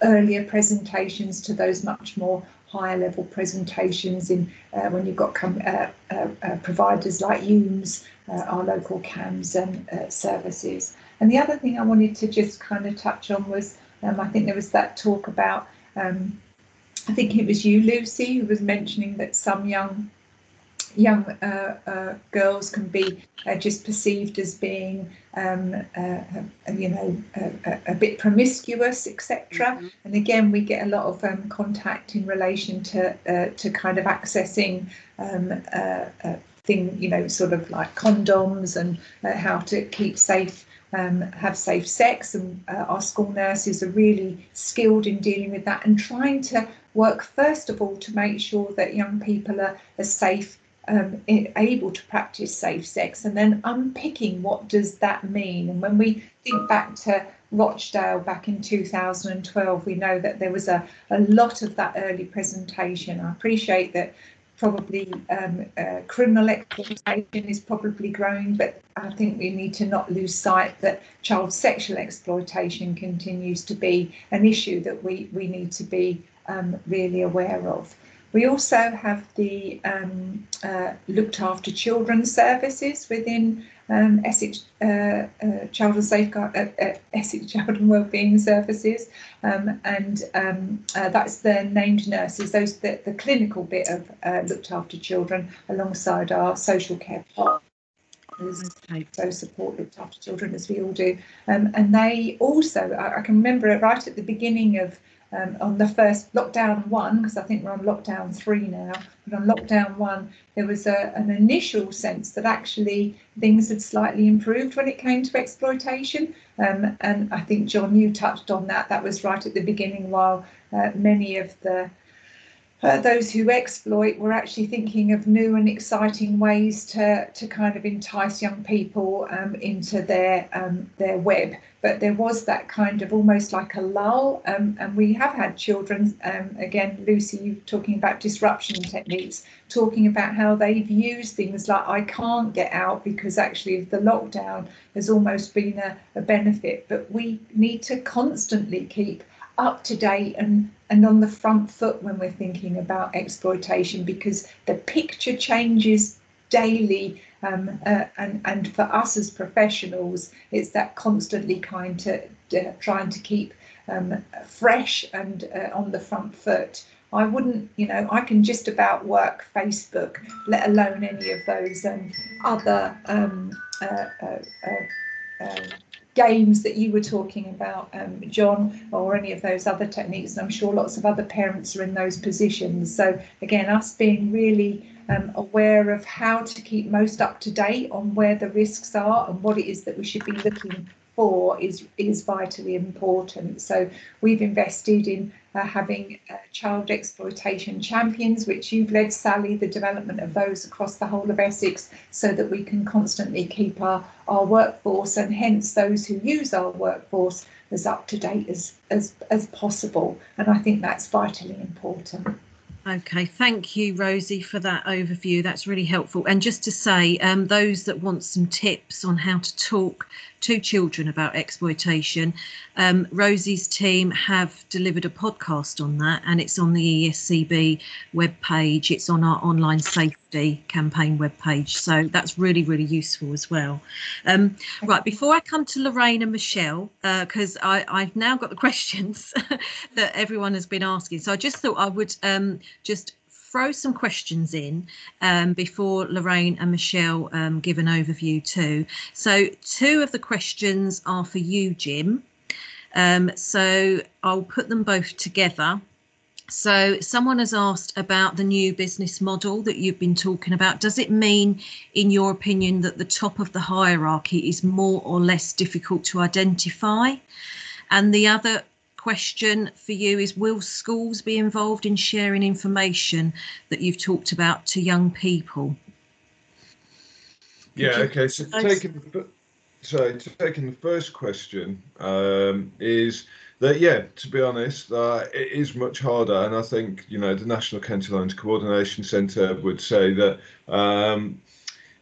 earlier presentations to those much more higher level presentations in uh, when you've got uh, uh, providers like EWMHS, our local CAMHS and services. And the other thing I wanted to just kind of touch on was um, I think there was that talk about, um, I think it was you, Lucy, who was mentioning that some young young uh, uh, girls can be uh, just perceived as being, um, uh, uh, you know, a, a bit promiscuous, etc. Mm-hmm. And again, we get a lot of um, contact in relation to uh, to kind of accessing um, thing, you know, sort of like condoms and how to keep safe um, have safe sex, and uh, our school nurses are really skilled in dealing with that and trying to work first of all to make sure that young people are, are safe. Um, able to practice safe sex and then unpicking what does that mean and when we think back to Rochdale back in 2012 we know that there was a, a lot of that early presentation I appreciate that probably um, uh, criminal exploitation is probably growing, but I think we need to not lose sight that child sexual exploitation continues to be an issue that we, we need to be um, really aware of. We also have the um, uh, looked after children services within um, Essex uh, uh, Child and Safeguard, uh, uh, Essex Child and Wellbeing Services, um, and um, uh, that's the named nurses. Those the, the clinical bit of uh, looked after children alongside our social care partners. So support looked after children as we all do, um, and they also I, I can remember it right at the beginning of um, on the first lockdown one, because I think we're on lockdown three now, but on lockdown one, there was a, an initial sense that actually things had slightly improved when it came to exploitation. Um, and I think, John, you touched on that. That was right at the beginning, while uh, many of the uh, those who exploit were actually thinking of new and exciting ways to to kind of entice young people um, into their um, their web. But there was that kind of almost like a lull, um, and we have had children um, again, Lucy, you talking about disruption techniques, talking about how they've used things like I can't get out because actually the lockdown has almost been a, a benefit. But we need to constantly keep up to date and and on the front foot when we're thinking about exploitation because the picture changes daily um, uh, and and for us as professionals it's that constantly kind to uh, trying to keep um, fresh and uh, on the front foot. I wouldn't, you know, I can just about work Facebook, let alone any of those um, other um, uh, uh, uh, games that you were talking about, um, John, or any of those other techniques. And I'm sure lots of other parents are in those positions. So again, us being really um, aware of how to keep most up to date on where the risks are and what it is that we should be looking for is is vitally important. So we've invested in uh, having uh, child exploitation champions, which you've led, Sally, the development of those across the whole of Essex, so that we can constantly keep our, our workforce and hence those who use our workforce as up to date as, as, as possible. And I think that's vitally important. Okay, thank you, Rosie, for that overview. That's really helpful. And just to say, um, those that want some tips on how to talk to children about exploitation, um, Rosie's team have delivered a podcast on that, and it's on the ESCB webpage. It's on our online safety campaign webpage, so that's really, really useful as well. Um, right, before I come to Lauraine and Michelle, because uh, I've now got the [LAUGHS] questions that everyone has been asking, so I just thought I would um, just throw some questions in um, before Lauraine and Michelle um, give an overview too. So two of the questions are for you, Jim. Um, so I'll put them both together. So someone has asked about the new business model that you've been talking about. Does it mean, in your opinion, that the top of the hierarchy is more or less difficult to identify? And the other question for you is will schools be involved in sharing information that you've talked about to young people? Yeah, okay. So taking taking the first question um, is that yeah, to be honest, uh, it is much harder, and I think you know the National County Lines Coordination Centre would say that um,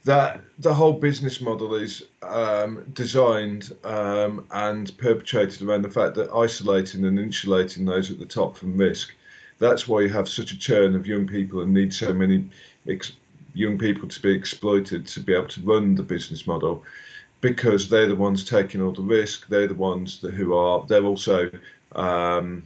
that the whole business model is um, designed um, and perpetrated around the fact that isolating and insulating those at the top from risk. That's why you have such a churn of young people and need so many young people to be exploited to be able to run the business model because they're the ones taking all the risk. They're the ones that who are they're also um,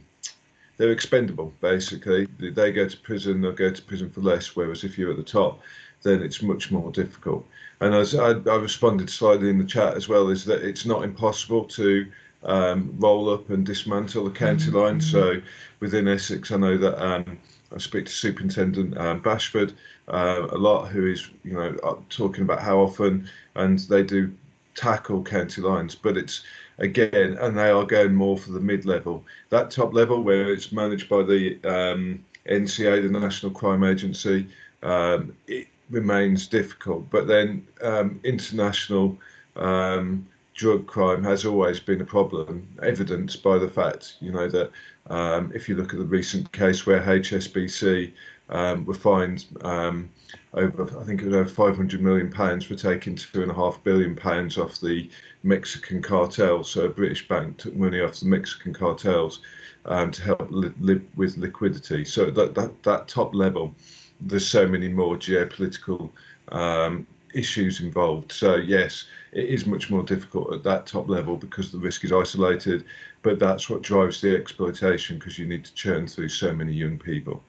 they're expendable basically. They- They go to prison, they'll go to prison for less. Whereas if you're at the top, then it's much more difficult. And as I, I responded slightly in the chat as well, is that it's not impossible to um, roll up and dismantle the county line. So within Essex, I know that um, I speak to Superintendent um, Bashford uh, a lot, who is you know uh, talking about how often and they do tackle county lines, but it's again, and they are going more for the mid-level. That top level where it's managed by the um, NCA, the National Crime Agency, um, it remains difficult. But then um, international um, drug crime has always been a problem, evidenced by the fact, you know, that um, if you look at the recent case where HSBC um, were fined um, over, I think it was over 500 million pounds for taking two and a half billion pounds off the Mexican cartel. So a British bank took money off the Mexican cartels um, to help li- live with liquidity. So that, that that top level, there's so many more geopolitical um, issues involved. So yes, it is much more difficult at that top level because the risk is isolated. But that's what drives the exploitation because you need to churn through so many young people.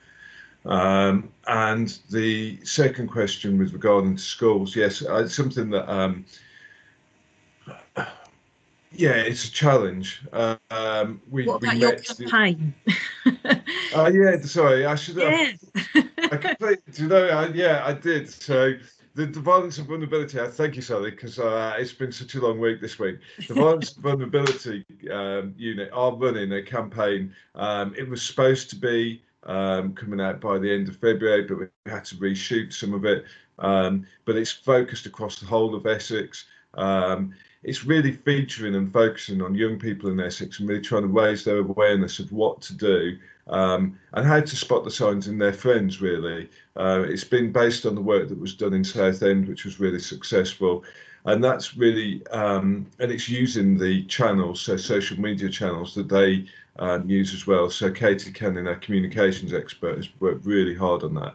Um, and the second question with regarding to schools, yes, uh, it's something that, um, [SIGHS] yeah, it's a challenge. Um, we, What we about your met the- campaign? [LAUGHS] uh, yeah, sorry, I should have. yeah. [LAUGHS] I completely, do you know, I, yeah, I did. So the, the violence and vulnerability, I thank you, Sally, because uh, it's been such a long week this week. The violence and vulnerability um, unit are running a campaign. Um, it was supposed to be um, coming out by the end of February, but we had to reshoot some of it. Um, but it's focused across the whole of Essex. Um, it's really featuring and focusing on young people in Essex and really trying to raise their awareness of what to do um, and how to spot the signs in their friends, really. Uh, it's been based on the work that was done in Southend, which was really successful. And that's really, um, and it's using the channels, so social media channels that they um, use as well. So Katie Cannon, our communications expert, has worked really hard on that.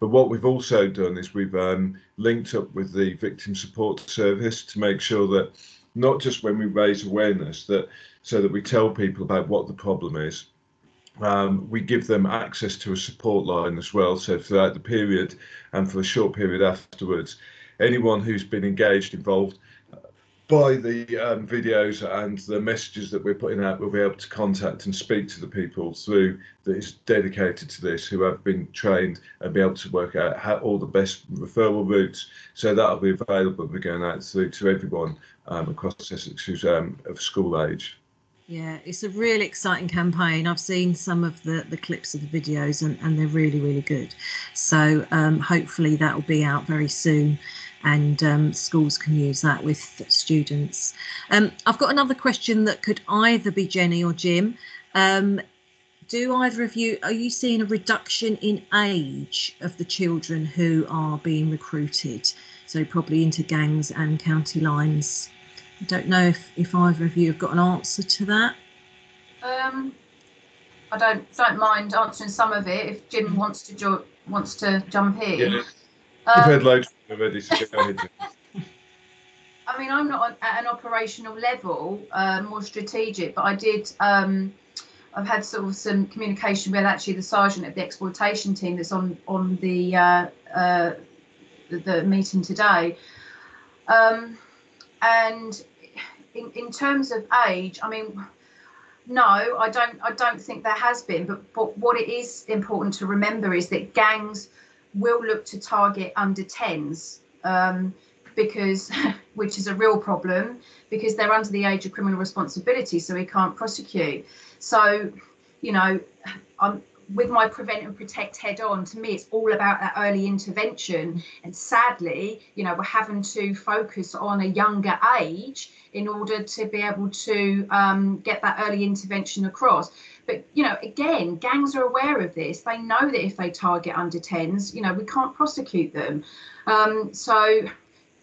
But what we've also done is we've um, linked up with the victim support service to make sure that not just when we raise awareness that so that we tell people about what the problem is, um, we give them access to a support line as well. So throughout the period and for a short period afterwards, anyone who's been engaged, involved by the um, videos and the messages that we're putting out, will be able to contact and speak to the people through that is dedicated to this, who have been trained and be able to work out how all the best referral routes. So that'll be available. We're going out through to everyone um, across Essex who's um, of school age. Yeah, it's a really exciting campaign. I've seen some of the, the clips of the videos and, and they're really, really good. So um, hopefully that will be out very soon and um, schools can use that with students. Um, I've got another question that could either be Jennie or Jim. Um, do either of you, are you seeing a reduction in age of the children who are being recruited? So probably into gangs and county lines. I don't know if, if either of you have got an answer to that. Um, I don't don't mind answering some of it if Jim wants to jo- wants to jump in. Yeah. You've Um, heard loads already, so go ahead. [LAUGHS] I mean, I'm not on- at an operational level, uh, more strategic, but I did. Um, I've had sort of some communication with actually the sergeant of the exploitation team that's on on the uh, uh, the, the meeting today. Um, and in, in terms of age, I mean, no, I don't. I don't think there has been. But but what it is important to remember is that gangs will look to target under 10s um, because, [LAUGHS] which is a real problem, because they're under the age of criminal responsibility, so we can't prosecute. So, you know, I'm with my prevent and protect head on to me it's all about that early intervention. And sadly you know we're having to focus on a younger age in order to be able to um, get that early intervention across. But you know again gangs are aware of this. They know that if they target under 10s you know we can't prosecute them. Um, so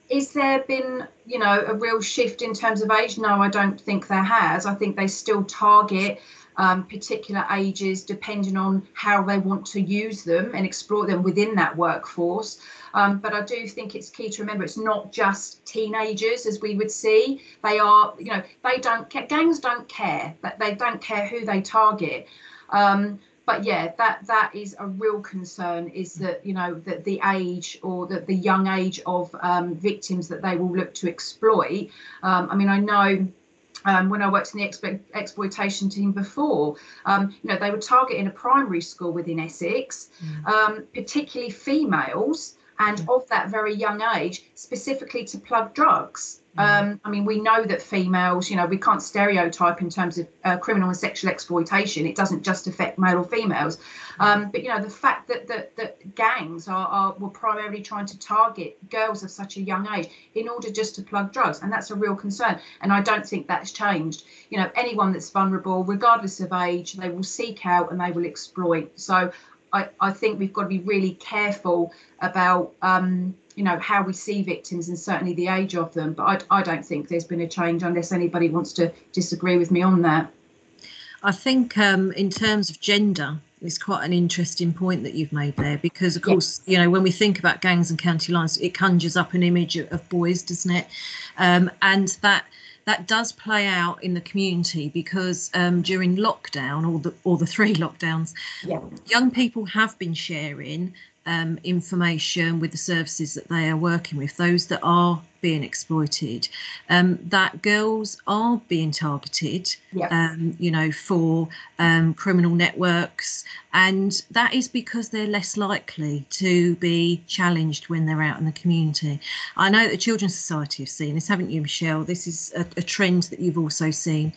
is there been you know a real shift in terms of age? No i don't think there has. I think they still target um, particular ages depending on how they want to use them and explore them within that workforce. Um, but I do think it's key to remember it's not just teenagers as we would see. They are, you know, they don't gangs don't care, but they don't care who they target. Um, but yeah, that that is a real concern. Is that you know that the age or that the young age of um, victims that they will look to exploit. Um, I mean, I know um, when I worked in the exp- exploitation team before, um, you know, they were targeting a primary school within Essex, mm. um, particularly females, and mm. of that very young age, specifically to plug drugs. Mm. Um, I mean, we know that females, you know, we can't stereotype in terms of uh, criminal and sexual exploitation. It doesn't just affect male or females. Um, but, you know, the fact that, that, that gangs are, are were primarily trying to target girls of such a young age in order just to plug drugs. And that's a real concern. And I don't think that's changed. You know, anyone that's vulnerable, regardless of age, they will seek out and they will exploit. So I, I think we've got to be really careful about um, you know how we see victims and certainly the age of them. But I, I don't think there's been a change unless anybody wants to disagree with me on that. I think um, in terms of gender, it's quite an interesting point that you've made there because of course you know when we think about gangs and county lines it conjures up an image of boys doesn't it um, and that that does play out in the community because um, during lockdown or the or the three [LAUGHS] lockdowns, yeah. young people have been sharing um, information with the services that they are working with, those that are being exploited, um, that girls are being targeted, um, you know, for um, criminal networks. And that is because they're less likely to be challenged when they're out in the community. I know the Children's Society have seen this, haven't you, Michelle? This is a, a trend that you've also seen.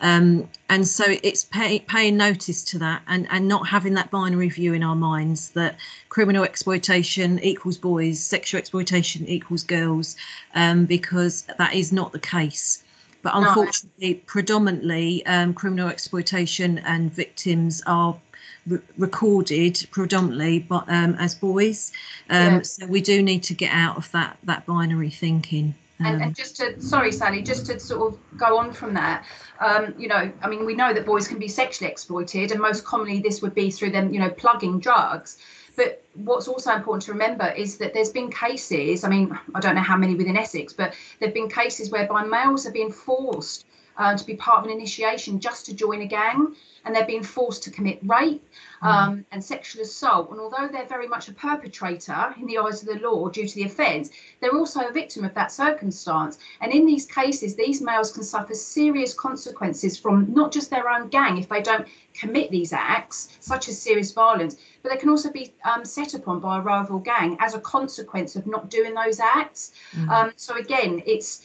Um, and so it's pay, paying notice to that and, and not having that binary view in our minds that criminal exploitation equals boys, sexual exploitation equals girls, um, because that is not the case. But unfortunately, no. predominantly um, criminal exploitation and victims are re recorded predominantly but, um, as boys. Um, So we do need to get out of that that binary thinking. And, and, um, just to sorry sally just to sort of go on from that um, you know i mean we know that boys can be sexually exploited and most commonly this would be through them you know plugging drugs but what's also important to remember is that there's been cases i mean i don't know how many within essex but there have been cases whereby males have been forced uh, to be part of an initiation just to join a gang and they're being forced to commit rape. Um, mm. and sexual assault. And although they're very much a perpetrator in the eyes of the law due to the offence, they're also a victim of that circumstance. And in these cases, these males can suffer serious consequences from not just their own gang if they don't commit these acts, such as serious violence, but they can also be um, set upon by a rival gang as a consequence of not doing those acts. Mm. Um, so again, it's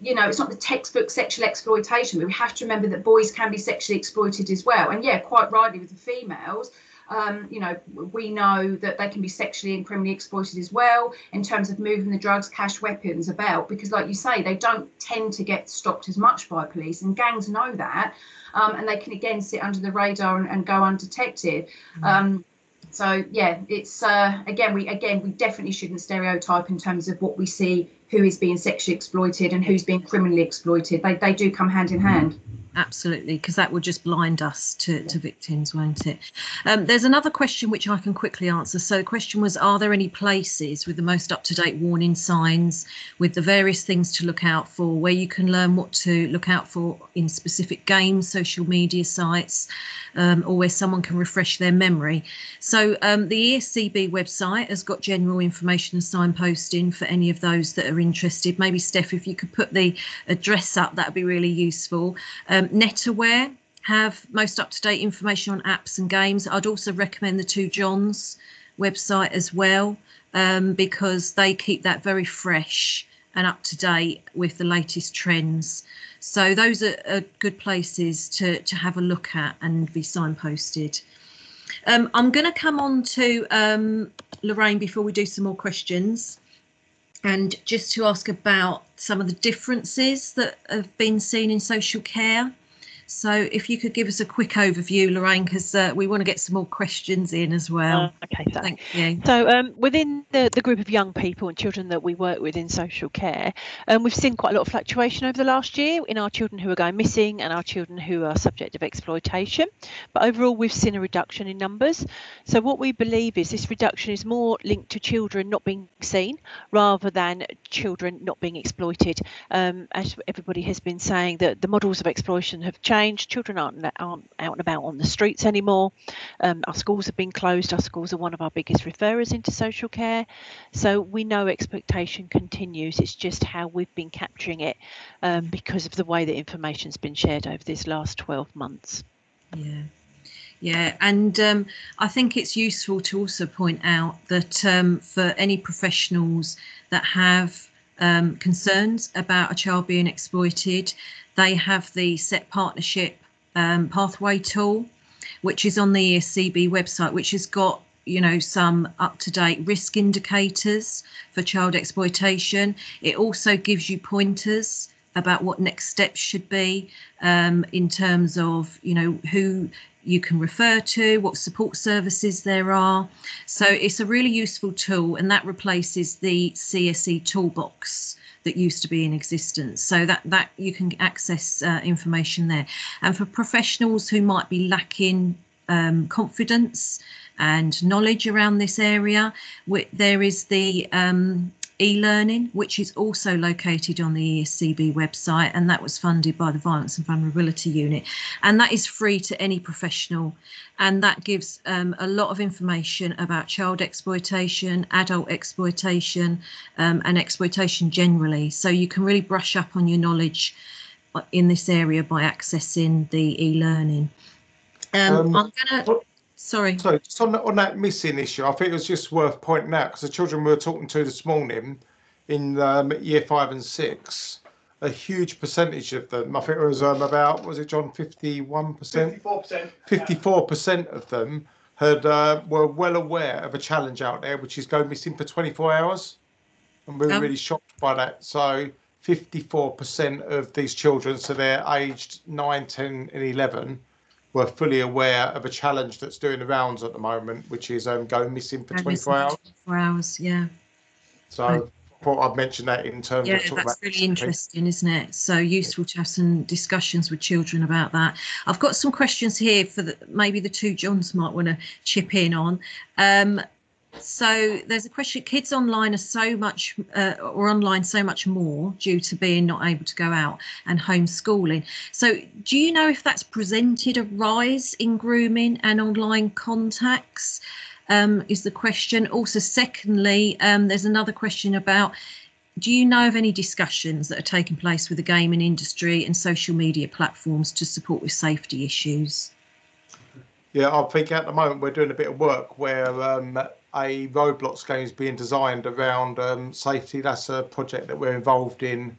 you know, it's not the textbook sexual exploitation, but we have to remember that boys can be sexually exploited as well. And yeah, quite rightly with the females, um, you know, we know that they can be sexually and criminally exploited as well in terms of moving the drugs, cash, weapons about, because like you say, they don't tend to get stopped as much by police, and gangs know that, um, and they can again sit under the radar and, and go undetected. Mm-hmm. Um, so yeah, it's uh, again we again we definitely shouldn't stereotype in terms of what we see who is being sexually exploited and who's being criminally exploited. They, they do come hand in hand. Absolutely, because that would just blind us to, to victims, won't it? Um, there's another question which I can quickly answer. So the question was, are there any places with the most up-to-date warning signs, with the various things to look out for, where you can learn what to look out for in specific games, social media sites, um, or where someone can refresh their memory? So um, the ESCB website has got general information and signposting for any of those that are interested. Maybe Steph, if you could put the address up, that would be really useful. Um, NetAware have most up-to-date information on apps and games. I'd also recommend the Two Johns website as well um, because they keep that very fresh and up to date with the latest trends. So those are, are good places to, to have a look at and be signposted. Um, I'm going to come on to um, Lauraine before we do some more questions and just to ask about some of the differences that have been seen in social care. So if you could give us a quick overview, Lauraine, because uh, we want to get some more questions in as well. Uh, okay, thank you. So um, within the, the group of young people and children that we work with in social care, um, we've seen quite a lot of fluctuation over the last year in our children who are going missing and our children who are subject of exploitation. But overall, we've seen a reduction in numbers. So what we believe is this reduction is more linked to children not being seen rather than children not being exploited. Um, as everybody has been saying, that the models of exploitation have changed changed. Children aren't, aren't out and about on the streets anymore. Um, our schools have been closed. Our schools are one of our biggest referrers into social care. So we know expectation continues. It's just how we've been capturing it um, because of the way that information's been shared over this last 12 months. Yeah. Yeah, and um, I think it's useful to also point out that um, for any professionals that have um, concerns about a child being exploited, they have the set partnership um, pathway tool, which is on the ESCB website, which has got you know some up-to-date risk indicators for child exploitation. It also gives you pointers about what next steps should be um, in terms of you know who you can refer to, what support services there are. So it's a really useful tool and that replaces the CSE toolbox that used to be in existence. So that, that you can access uh, information there. And for professionals who might be lacking um, confidence and knowledge around this area, there is the um, e-learning, which is also located on the ESCB website, and that was funded by the Violence and Vulnerability Unit. And that is free to any professional, and that gives um, a lot of information about child exploitation, adult exploitation, um, and exploitation generally. So you can really brush up on your knowledge uh, in this area by accessing the e-learning. Um, I'm going to Sorry. So just on, on that missing issue, I think it was just worth pointing out because the children we were talking to this morning in um, year five and six, a huge percentage of them, I think it was um, about, was it John, 51%? 54%. 54% of them had uh, were well aware of a challenge out there, which is go missing for 24 hours. And we were um, really shocked by that. So 54% of these children, so they're aged 9, 10 and 11, were fully aware of a challenge that's doing the rounds at the moment, which is um, going missing for 24 hours. 24 hours, yeah. So I thought I'd mention that in terms yeah, of talking that's really interesting, isn't it? So useful to have some discussions with children about that. I've got some questions here for the, maybe the two Johns might want to chip in on. Um, so there's a question kids online are so much uh, or online so much more due to being not able to go out and homeschooling. So do you know if that's presented a rise in grooming and online contacts um, is the question. Also secondly um, there's another question about do you know of any discussions that are taking place with the gaming industry and social media platforms to support with safety issues? Yeah, I think at the moment we're doing a bit of work where um, a Roblox game is being designed around um, safety. That's a project that we're involved in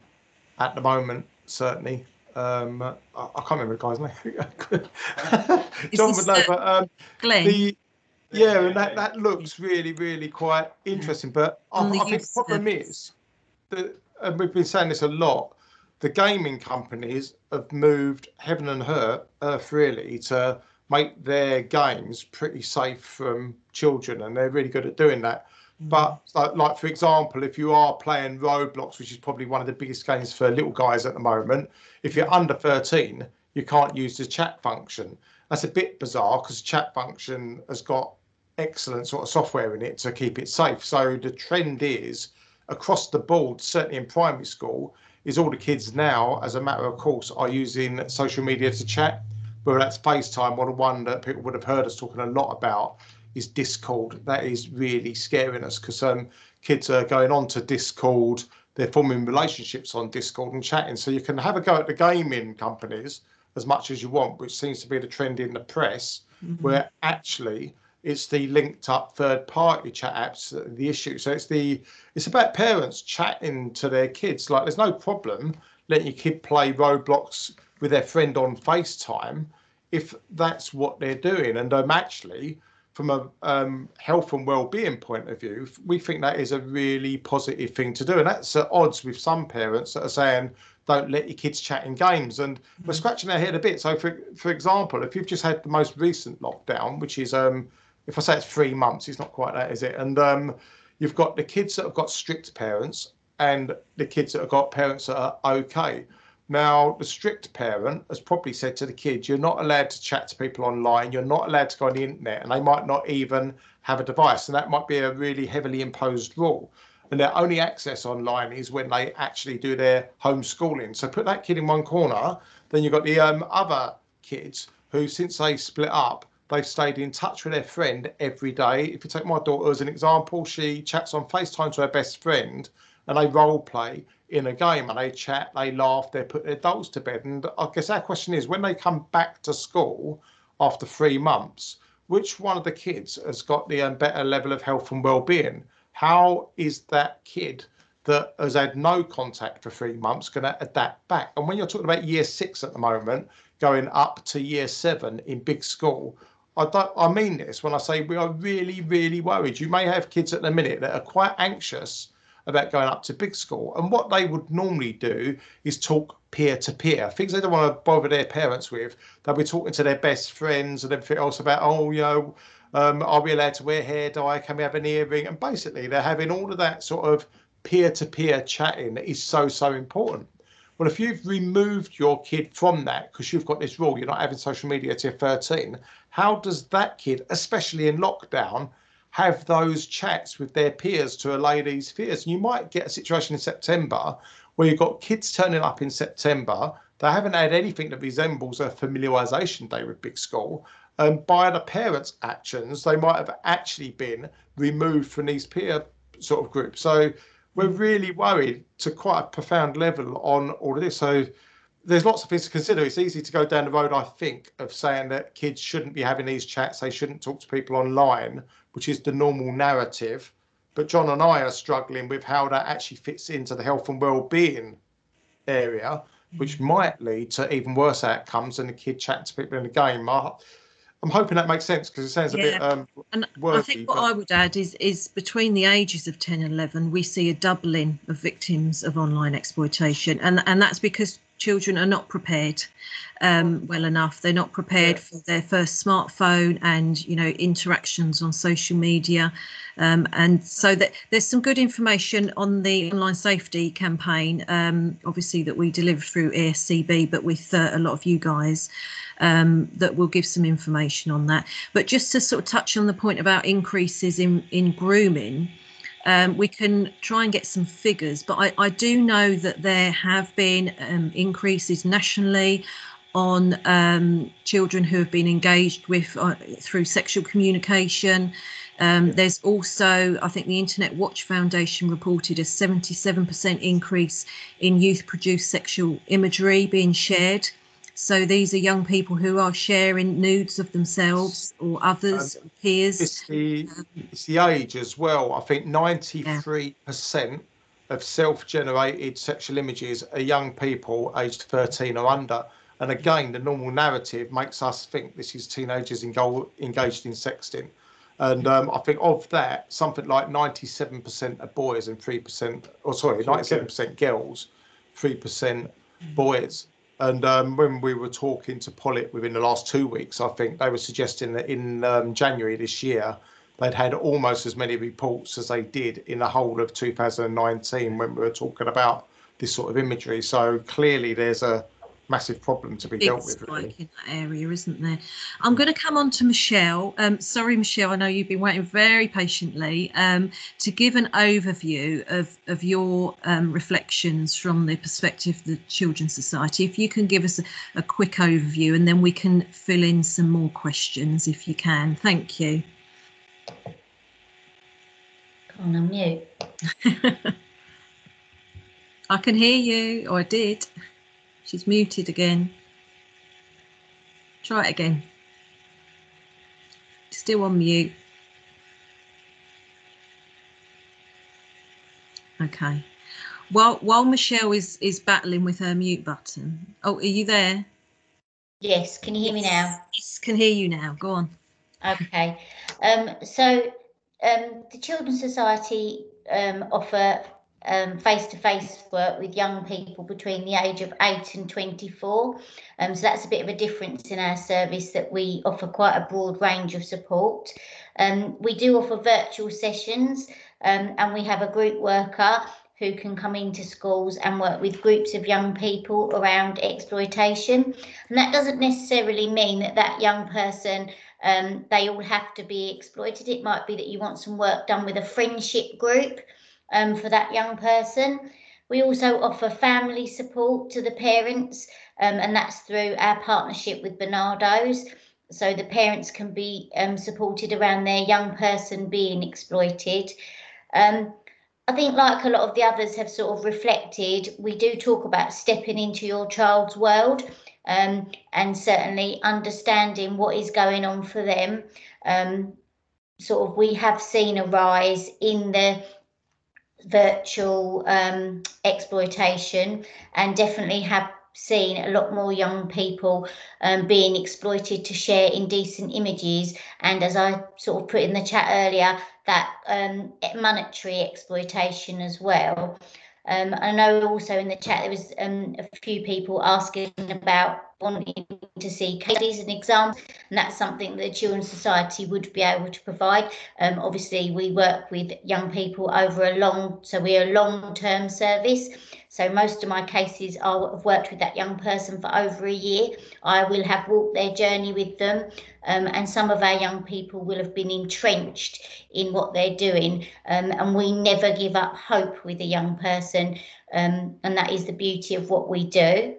at the moment, certainly. Um, I, I, can't remember the guy's name. [LAUGHS] John would know, but um, Glenn. The, yeah, and that, that looks really, really quite interesting. But I, I think the problem is that, and we've been saying this a lot, the gaming companies have moved heaven and earth really to make their games pretty safe from children, and they're really good at doing that. Mm. But like, like, for example, if you are playing Roblox, which is probably one of the biggest games for little guys at the moment, if you're under 13, you can't use the chat function. That's a bit bizarre because chat function has got excellent sort of software in it to keep it safe. So the trend is across the board, certainly in primary school, is all the kids now, as a matter of course, are using social media to chat. Whether that's FaceTime or the one that people would have heard us talking a lot about is Discord. That is really scaring us because um, kids are going on to Discord, they're forming relationships on Discord and chatting. So you can have a go at the gaming companies as much as you want, which seems to be the trend in the press, mm-hmm. where actually it's the linked up third party chat apps that are the issue so it's the it's about parents chatting to their kids like there's no problem letting your kid play roblox with their friend on facetime if that's what they're doing and um, actually from a um, health and well-being point of view we think that is a really positive thing to do and that's at odds with some parents that are saying don't let your kids chat in games and we're mm. scratching our head a bit so for for example if you've just had the most recent lockdown which is um if I say it's three months, it's not quite that, is it? And um, you've got the kids that have got strict parents and the kids that have got parents that are okay. Now, the strict parent has probably said to the kids, you're not allowed to chat to people online, you're not allowed to go on the internet, and they might not even have a device. And that might be a really heavily imposed rule. And their only access online is when they actually do their homeschooling. So put that kid in one corner, then you've got the um, other kids who, since they split up, they've stayed in touch with their friend every day. If you take my daughter as an example, she chats on FaceTime to her best friend and they role play in a game and they chat, they laugh, they put their dolls to bed. And I guess our question is when they come back to school after three months, which one of the kids has got the um, better level of health and well-being? How is that kid that has had no contact for three months going to adapt back? And when you're talking about year six at the moment, going up to year seven in big school, I don't. I mean this when I say we are really, really worried. You may have kids at the minute that are quite anxious about going up to big school, and what they would normally do is talk peer to peer, things they don't want to bother their parents with. They'll be talking to their best friends and everything else about, oh, you know, um, are we allowed to wear hair dye? Can we have an earring? And basically, they're having all of that sort of peer to peer chatting that is so, so important. Well, if you've removed your kid from that because you've got this rule, you're not having social media till 13, how does that kid, especially in lockdown, have those chats with their peers to allay these fears? And you might get a situation in September where you've got kids turning up in September. They haven't had anything that resembles a familiarisation day with big school. And by the parents' actions, they might have actually been removed from these peer sort of groups. So we're hmm. really worried to quite a profound level on all of this. So there's lots of things to consider. It's easy to go down the road, I think, of saying that kids shouldn't be having these chats, they shouldn't talk to people online, which is the normal narrative. But John and I are struggling with how that actually fits into the health and well-being area, which mm. might lead to even worse outcomes than a kid chatting to people in the game. I, I'm hoping that makes sense because it sounds a bit um, and I think what but... I would add is is between the ages of 10 and 11, we see a doubling of victims of online exploitation, and and that's because children are not prepared um, well enough. They're not prepared yeah. for their first smartphone and you know interactions on social media, um, and so that there's some good information on the online safety campaign, um, obviously that we deliver through ESCB, but with uh, a lot of you guys. Um, that will give some information on that. But just to sort of touch on the point about increases in in grooming, um, we can try and get some figures, but I, I do know that there have been um, increases nationally on um, children who have been engaged with uh, through sexual communication. Um, there's also, I think the Internet Watch Foundation reported a 77% increase in youth produced sexual imagery being shared. So these are young people who are sharing nudes of themselves or others, um, peers. It's the, it's the age as well. I think 93% yeah. of self generated sexual images are young people aged 13 or under. And again, the normal narrative makes us think this is teenagers engaged in sexting. And um, I think of that, something like 97% are boys and 3%, or sorry, 97% girls, 3% boys. And um, when we were talking to Pollitt within the last two weeks, I think they were suggesting that in um, January this year, they'd had almost as many reports as they did in the whole of 2019 when we were talking about this sort of imagery. So clearly, there's a massive problem to be big dealt with. spike Really. in that area, isn't there? I'm going to come on to Michelle. Um, sorry, Michelle, I know you've been waiting very patiently um, to give an overview of, of your um, reflections from the perspective of the Children's Society. If you can give us a, a quick overview and then we can fill in some more questions if you can. Thank you. Can't unmute. [LAUGHS] I can hear you, or I did. She's muted again. Try it again. Still on mute. Okay. While while Michelle is is battling with her mute button. Oh, are you there? Yes, can you hear me now? Yes, can hear you now. Go on. Okay. Um, so um, the Children's Society um, offer um, face-to-face work with young people between the age of 8 and 24. Um, so that's a bit of a difference in our service that we offer quite a broad range of support. Um, we do offer virtual sessions um, and we have a group worker who can come into schools and work with groups of young people around exploitation. And that doesn't necessarily mean that that young person um, they all have to be exploited. It might be that you want some work done with a friendship group um, for that young person. We also offer family support to the parents, um, and that's through our partnership with Barnardo's. So the parents can be um, supported around their young person being exploited. Um, I think, like a lot of the others have sort of reflected, we do talk about stepping into your child's world um, and certainly understanding what is going on for them. Um, sort of, we have seen a rise in the virtual um, exploitation and definitely have seen a lot more young people um, being exploited to share indecent images. And as i sort of put in the chat earlier that um, monetary exploitation as well um, I know also in the chat there was um, a few people asking about wanting to see cases and exams, and that's something that the Children's Society would be able to provide. Um, obviously, we work with young people over a long, so we're a long-term service. So most of my cases are, I've worked with that young person for over a year. I will have walked their journey with them, um, and some of our young people will have been entrenched in what they're doing. Um, and we never give up hope with a young person, um, and that is the beauty of what we do.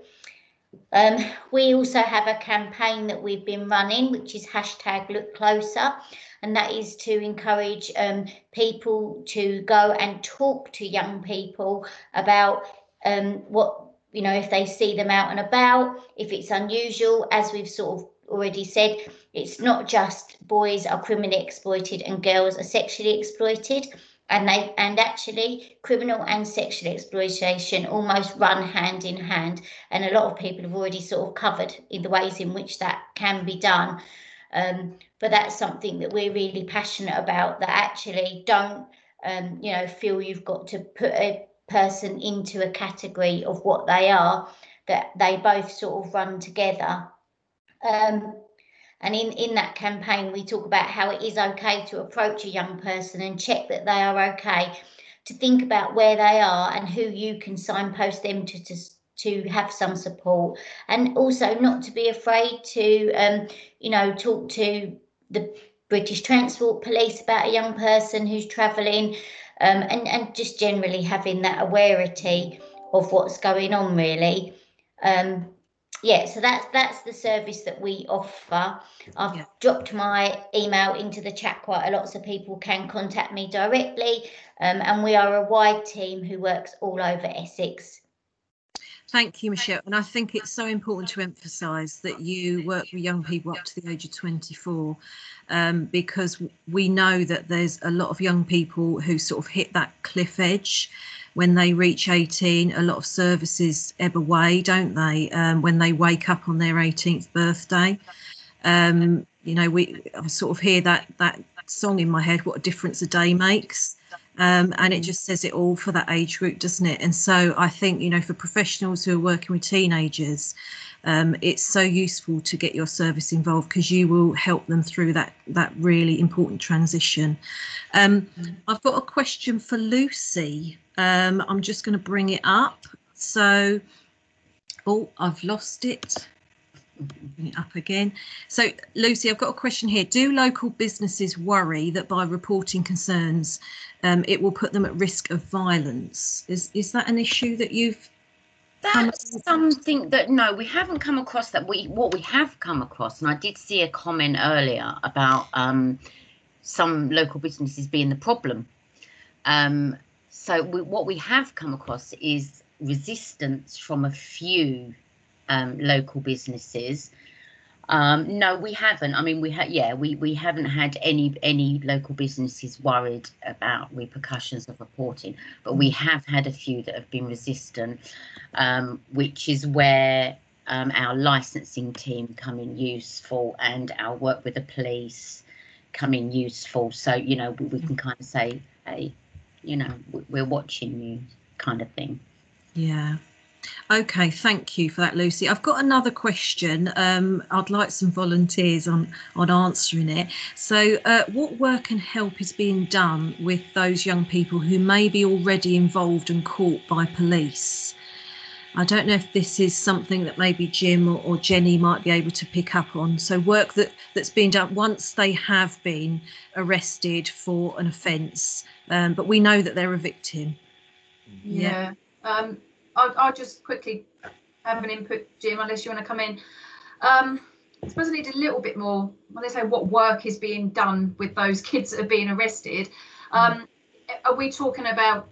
Um, we also have a campaign that we've been running, which is hashtag Look Closer, and that is to encourage um, people to go and talk to young people about um, what you know if they see them out and about, if it's unusual, as we've sort of already said, it's not just boys are criminally exploited and girls are sexually exploited. And they and actually criminal and sexual exploitation almost run hand in hand. And a lot of people have already sort of covered in the ways in which that can be done. Um, but that's something that we're really passionate about that actually don't um, you know feel you've got to put a person into a category of what they are that they both sort of run together um, and in, in that campaign, we talk about how it is okay to approach a young person and check that they are okay, to think about where they are and who you can signpost them to, to, to have some support. And also not to be afraid to, um, you know, talk to the British Transport Police about a young person who's travelling um, and, and just generally having that awareness of what's going on, really. Um, yeah, so that's that's the service that we offer. I've Yeah. dropped my email into the chat quite a lot, so people can contact me directly. Um, and we are a wide team who works all over Essex. Thank you, Michelle. And I think it's so important to emphasise that you work with young people up to the age of 24 um, because we know that there's a lot of young people who sort of hit that cliff edge when they reach 18. A lot of services ebb away, don't they, um, when they wake up on their 18th birthday. Um, you know, we I sort of hear that that song in my head, "What a difference a day makes," um, and it just says it all for that age group, doesn't it? And so I think you know, for professionals who are working with teenagers, um, it's so useful to get your service involved because you will help them through that that really important transition. Um, I've got a question for Lucy. Um, I'm just going to bring it up. So Oh, I've lost it. Bring it up again. So, Lucy, I've got a question here. Do local businesses worry that by reporting concerns, um, it will put them at risk of violence? Is is that an issue that you've? That's something that no, we haven't come across that. We what we have come across, and I did see a comment earlier about um, some local businesses being the problem. Um, so we, what we have come across is resistance from a few um, local businesses. Um, no, we haven't. I mean, we had yeah, we we haven't had any any local businesses worried about repercussions of reporting, but we have had a few that have been resistant, um, which is where um, our licensing team come in useful and our work with the police come in useful. So you know we, we can kind of say, hey, you know, we're watching you, kind of thing. Yeah. Okay, thank you for that, Lucy. I've got another question. Um, I'd like some volunteers on on answering it. So, uh, what work and help is being done with those young people who may be already involved and caught by police? I don't know if this is something that maybe Jim or, or Jennie might be able to pick up on. So, work that that's being done once they have been arrested for an offence, um, but we know that they're a victim. Yeah. Um, I'll, I'll just quickly have an input, Jim, unless you want to come in. Um, I suppose I need a little bit more, when they say what work is being done with those [LAUGHS] kids that are being arrested, um, are we talking about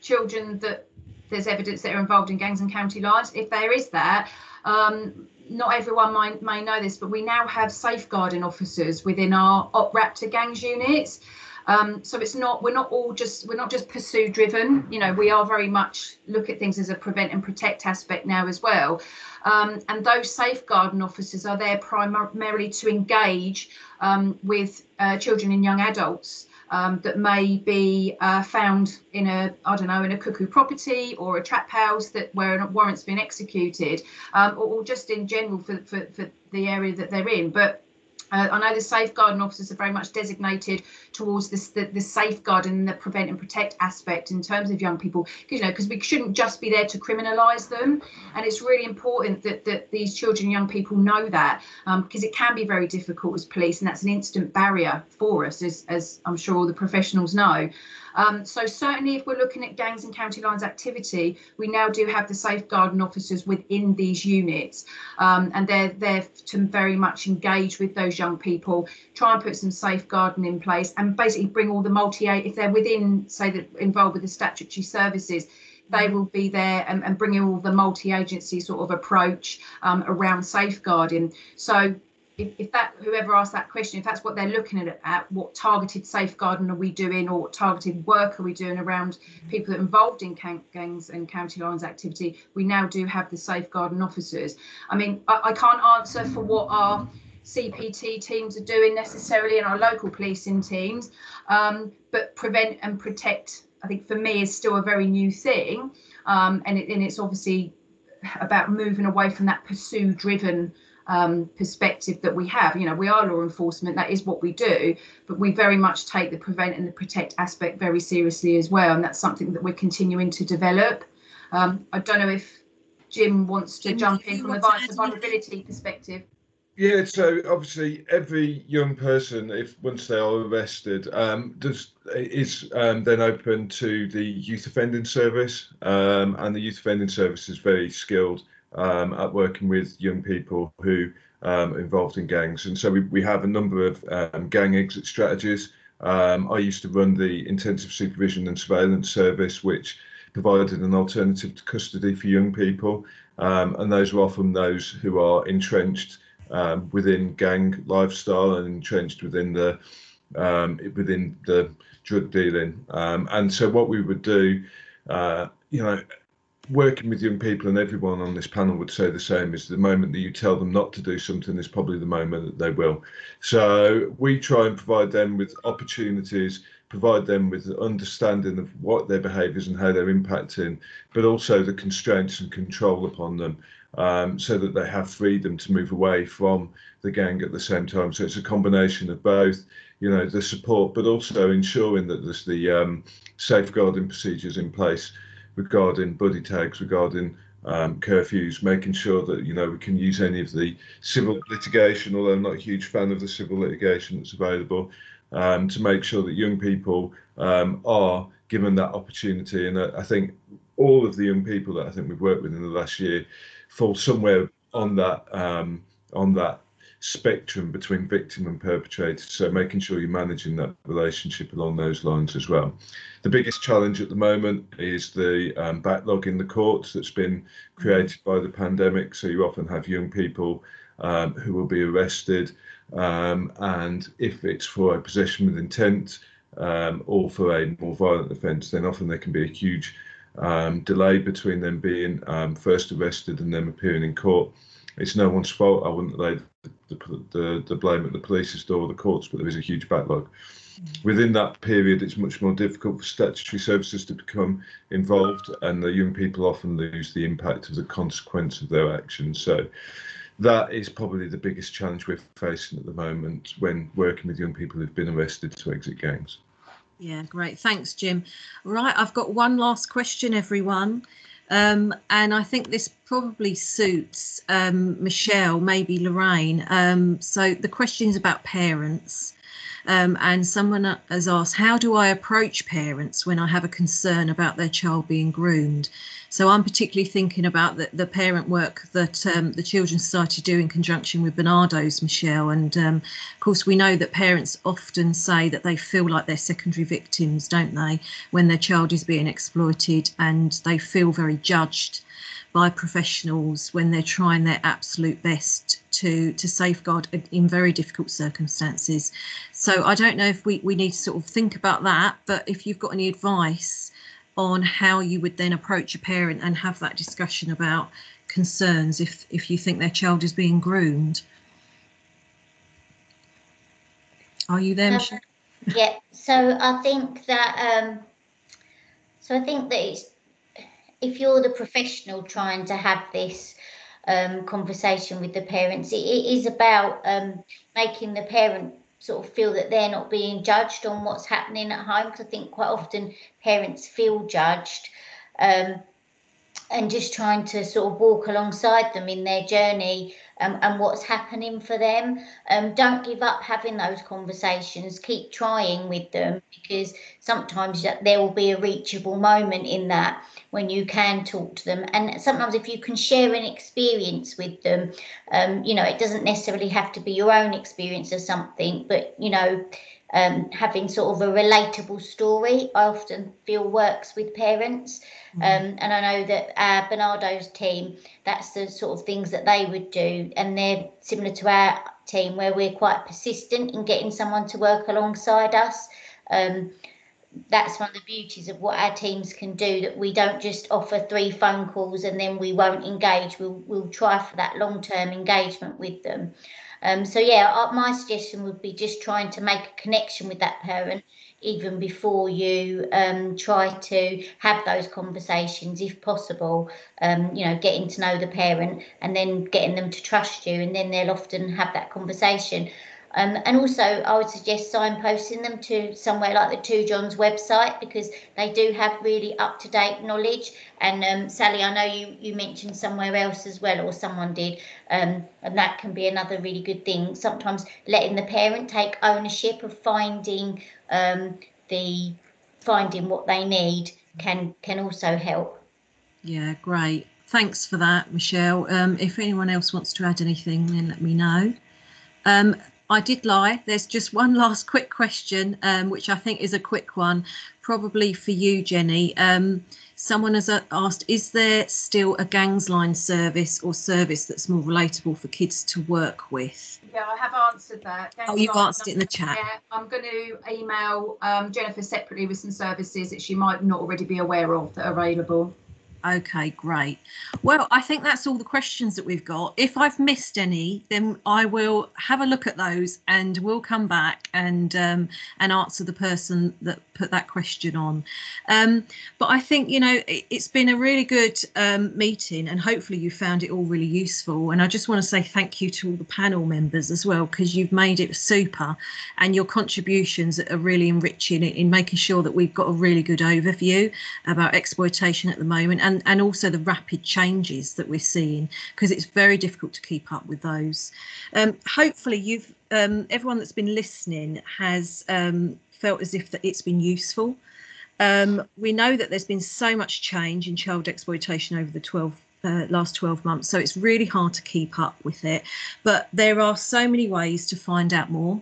children that there's evidence that are involved in gangs and county lines? If there is that, um, not everyone might, may know this, but we now have safeguarding officers within our Op Raptor gangs units. Um, so it's not we're not all just we're not just pursue driven. You know, we are very much look at things as a prevent and protect aspect now as well. Um, and those safeguarding officers are there primarily to engage um, with uh, children and young adults. Um, that may be uh, found in a I don't know in a cuckoo property or a trap house that where a warrant's been executed, um, or, or, just in general for, for, for the area that they're in. But uh, I know the safeguarding officers are very much designated towards this the, the safeguard and the prevent and protect aspect in terms of young people, because you know, because we shouldn't just be there to criminalise them, and it's really important that that these children and young people know that because um, it can be very difficult as police, and that's an instant barrier for us, as as I'm sure all the professionals know. Um, so certainly if we're looking at gangs and county lines activity, we now do have the safeguarding officers within these units. Um, and they're there to very much engage with those young people, try and put some safeguarding in place and basically bring all the multi, if they're within, say, that involved with the statutory services, they will be there and, and bringing all the multi-agency sort of approach um, around safeguarding. So if, if that whoever asked that question, if that's what they're looking at, at what targeted safeguarding are we doing or what targeted work are we doing around people involved in gangs and county lines activity, we now do have the safeguarding officers. I mean, I, I can't answer for what our CPT teams are doing necessarily in our local policing teams, um, but prevent and protect, I think for me is still a very new thing. Um, and, it, and it's obviously about moving away from that pursue driven um, perspective that we have. You know, we are law enforcement, that is what we do, but we very much take the prevent and the protect aspect very seriously as well. And that's something that we're continuing to develop. Um, I don't know if Jim wants to Jim, jump in from a vulnerability perspective. Yeah, so obviously every young person, if once they are arrested, um, does is um, then open to the youth offending service, um, and the youth offending service is very skilled um, at working with young people who um, are involved in gangs. And so we, we have a number of um, gang exit strategies. I used to run the intensive supervision and surveillance service, which provided an alternative to custody for young people. And those are often those who are entrenched um, within gang lifestyle and entrenched within the within the drug dealing. and so what we would do, uh, you know, working with young people and everyone on this panel would say the same is the moment that you tell them not to do something is probably the moment that they will so we try and provide them with opportunities provide them with understanding of what their behaviours and how they're impacting but also the constraints and control upon them um, so that they have freedom to move away from the gang at the same time so it's a combination of both you know the support but also ensuring that there's the um, safeguarding procedures in place regarding buddy tags, regarding um, curfews, making sure that you know we can use any of the civil litigation, although I'm not a huge fan of the civil litigation that's available, um, to make sure that young people um, are given that opportunity. And uh, I think all of the young people that I think we've worked with in the last year fall somewhere on that um, on that spectrum between victim and perpetrator. So making sure you're managing that relationship along those lines as well. The biggest challenge at the moment is the um, backlog in the courts that's been created by the pandemic. So you often have young people um, who will be arrested, um, and if it's for a possession with intent um, or for a more violent offence, then often there can be a huge um, delay between them being um, first arrested and them appearing in court. It's no one's fault. I wouldn't lay the, the, the blame at the police's door or the courts, but there is a huge backlog. Within that period, it's much more difficult for statutory services to become involved, and the young people often lose the impact of the consequence of their actions. So, that is probably the biggest challenge we're facing at the moment when working with young people who've been arrested to exit gangs. Yeah, great. Thanks, Jim. Right, I've got one last question, everyone. Um, and I think this probably suits um, Michelle, maybe Lauraine. Um, so the question is about parents. Um, and someone has asked, how do I approach parents when I have a concern about their child being groomed? So I'm particularly thinking about the, the parent work that um, the Children's Society do in conjunction with Barnardo's, Michelle. And um, of course, we know that parents often say that they feel like they're secondary victims, don't they, when their child is being exploited and they feel very judged by professionals when they're trying their absolute best to to safeguard in very difficult circumstances. So I don't know if we, we need to sort of think about that, but if you've got any advice on how you would then approach a parent and have that discussion about concerns if if you think their child is being groomed. Are you there, Michelle? Yeah, so I think that um so I think that it's if you're the professional trying to have this um, conversation with the parents, it, it is about um, making the parent sort of feel that they're not being judged on what's happening at home. Because I think quite often parents feel judged. Um, and just trying to sort of walk alongside them in their journey and what's happening for them. Um, don't give up having those conversations. Keep trying with them because sometimes there will be a reachable moment in that when you can talk to them. And sometimes, if you can share an experience with them, um, you know, it doesn't necessarily have to be your own experience or something, but, you know, um, having sort of a relatable story, I often feel works with parents. Mm-hmm. And I know that uh, Barnardo's team, that's the sort of things that they would do. And they're similar to our team, where we're quite persistent in getting someone to work alongside us. Um, that's one of the beauties of what our teams can do that we don't just offer three phone calls and then we won't engage we'll, we'll try for that long-term engagement with them um, so yeah uh, my suggestion would be just trying to make a connection with that parent even before you um, try to have those conversations if possible um, you know getting to know the parent and then getting them to trust you and then they'll often have that conversation um, and also, I would suggest signposting them to somewhere like the Two Johns website because they do have really up to date knowledge. And um, Sally, I know you, you mentioned somewhere else as well, or someone did, um, and that can be another really good thing. Sometimes letting the parent take ownership of finding um, the finding what they need can can also help. Yeah, great. Thanks for that, Michelle. Um, if anyone else wants to add anything, then let me know. Um, I did lie. There's just one [LAUGHS] last quick question, um, which I think is a quick one, probably for you, Jennie. Um, someone has uh, asked, is there still a gangs line service or service that's more relatable for kids to work with? Yeah, I have answered that. oh, you've answered it in the chat. Yeah, I'm going to email um, Jennifer separately with some services that she might not already be aware of that are available. Okay, great. Well, I think that's all the questions that we've got. If I've missed any, then I will have a look at those and we'll come back and um, and answer the person that put that question on. Um, but I think, you know, it, has been a really good um, meeting and hopefully you found it all really useful. And I just want to say thank you to all the panel members as well, because you've made it super and your contributions are really enriching in making sure that we've got a really good overview about exploitation at the moment and, and also the rapid changes that we're seeing because it's very difficult to keep up with those. Um, hopefully you've um, everyone that's been listening has um, felt as if that it's been useful. Um, we know that there's been so much change in child exploitation over the 12 uh, last 12 months, so it's really hard to keep up with it. But there are so many ways to find out more.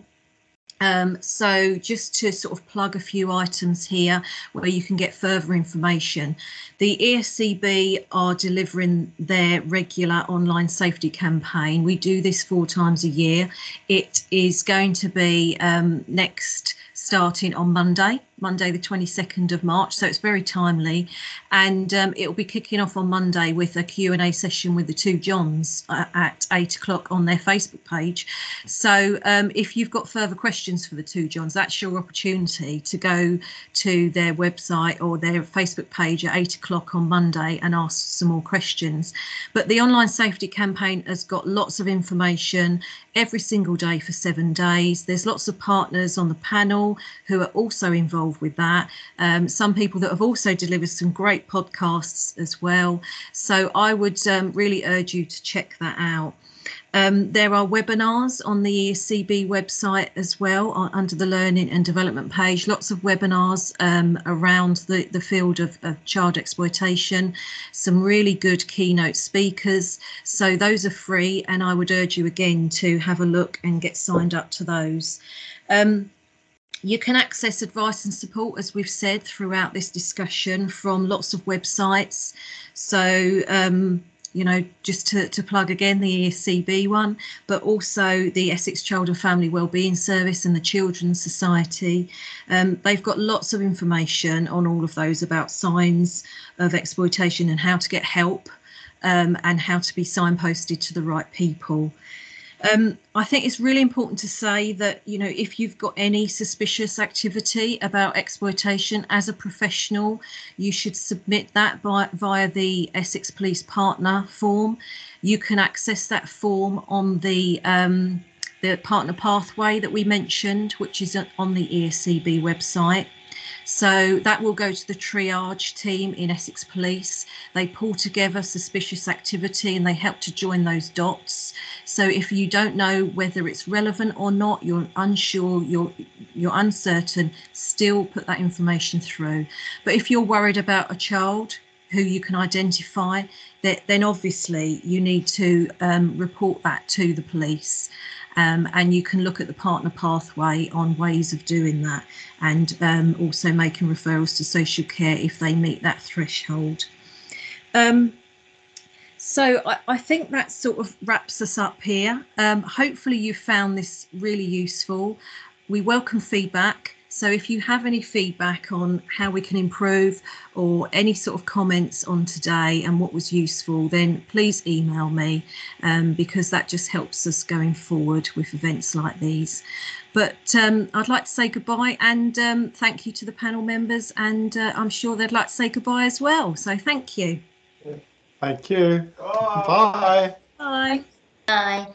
Um, so just to sort of plug a few items here where you can get further information. The ESCB are delivering their regular online safety campaign. We do this four times a year. It is going to be um, next starting on Monday, Monday the 22nd of March, so it's very timely. And um, it will be kicking off on Monday with a Q&A session with the two Johns uh, at 8 o'clock on their Facebook page. So um, if you've got further questions for the two Johns, that's your opportunity to go to their website or their Facebook page at 8 o'clock on Monday and ask some more questions. But the online safety campaign has got lots of information every single day for seven days. There's lots of partners on the panel who are also involved with that. Um, some people that have also delivered some great podcasts as well. So I would um, really urge you to check that out. Um, there are webinars on the ESCB website as well on, under the learning and development page. Lots of webinars um, around the, the field of, of, child exploitation. Some really good keynote speakers. So those are free and I would urge you again to have a look and get signed up to those. Um, you can access advice and support, as we've said throughout this discussion, from lots of websites. So, um, you know, just to, to plug again the ESCB one, but also the Essex Child and Family Wellbeing Service and the Children's Society. Um, they've got lots of information on all of those about signs of exploitation and how to get help um, and how to be signposted to the right people. Um, I think it's really important to say that, you know, if you've got any suspicious activity about exploitation as a professional, you should submit that by, via the Essex Police Partner form. You can access that form on the um, the partner pathway that we mentioned, which is on the ESCB website. So that will go to the triage team in Essex Police. They pull together suspicious activity and they help to join those dots. So if you don't know whether it's relevant or not, you're unsure, you're you're uncertain, still put that information through. But if you're worried about a child who you can identify, then obviously you need to um, report that to the police. Um, and you can look at the partner pathway on ways of doing that and um, also making referrals to social care if they meet that threshold. Um, so I, I, think that sort of wraps us up here. Um, hopefully you found this really useful. We welcome feedback. So if you have any feedback on how we can improve or any sort of comments on today and what was useful, then please email me um, because that just helps us going forward with events like these. But um, I'd like to say goodbye and um, thank you to the panel members and uh, I'm sure they'd like to say goodbye as well. So thank you. Thank you. Bye. Bye. Bye.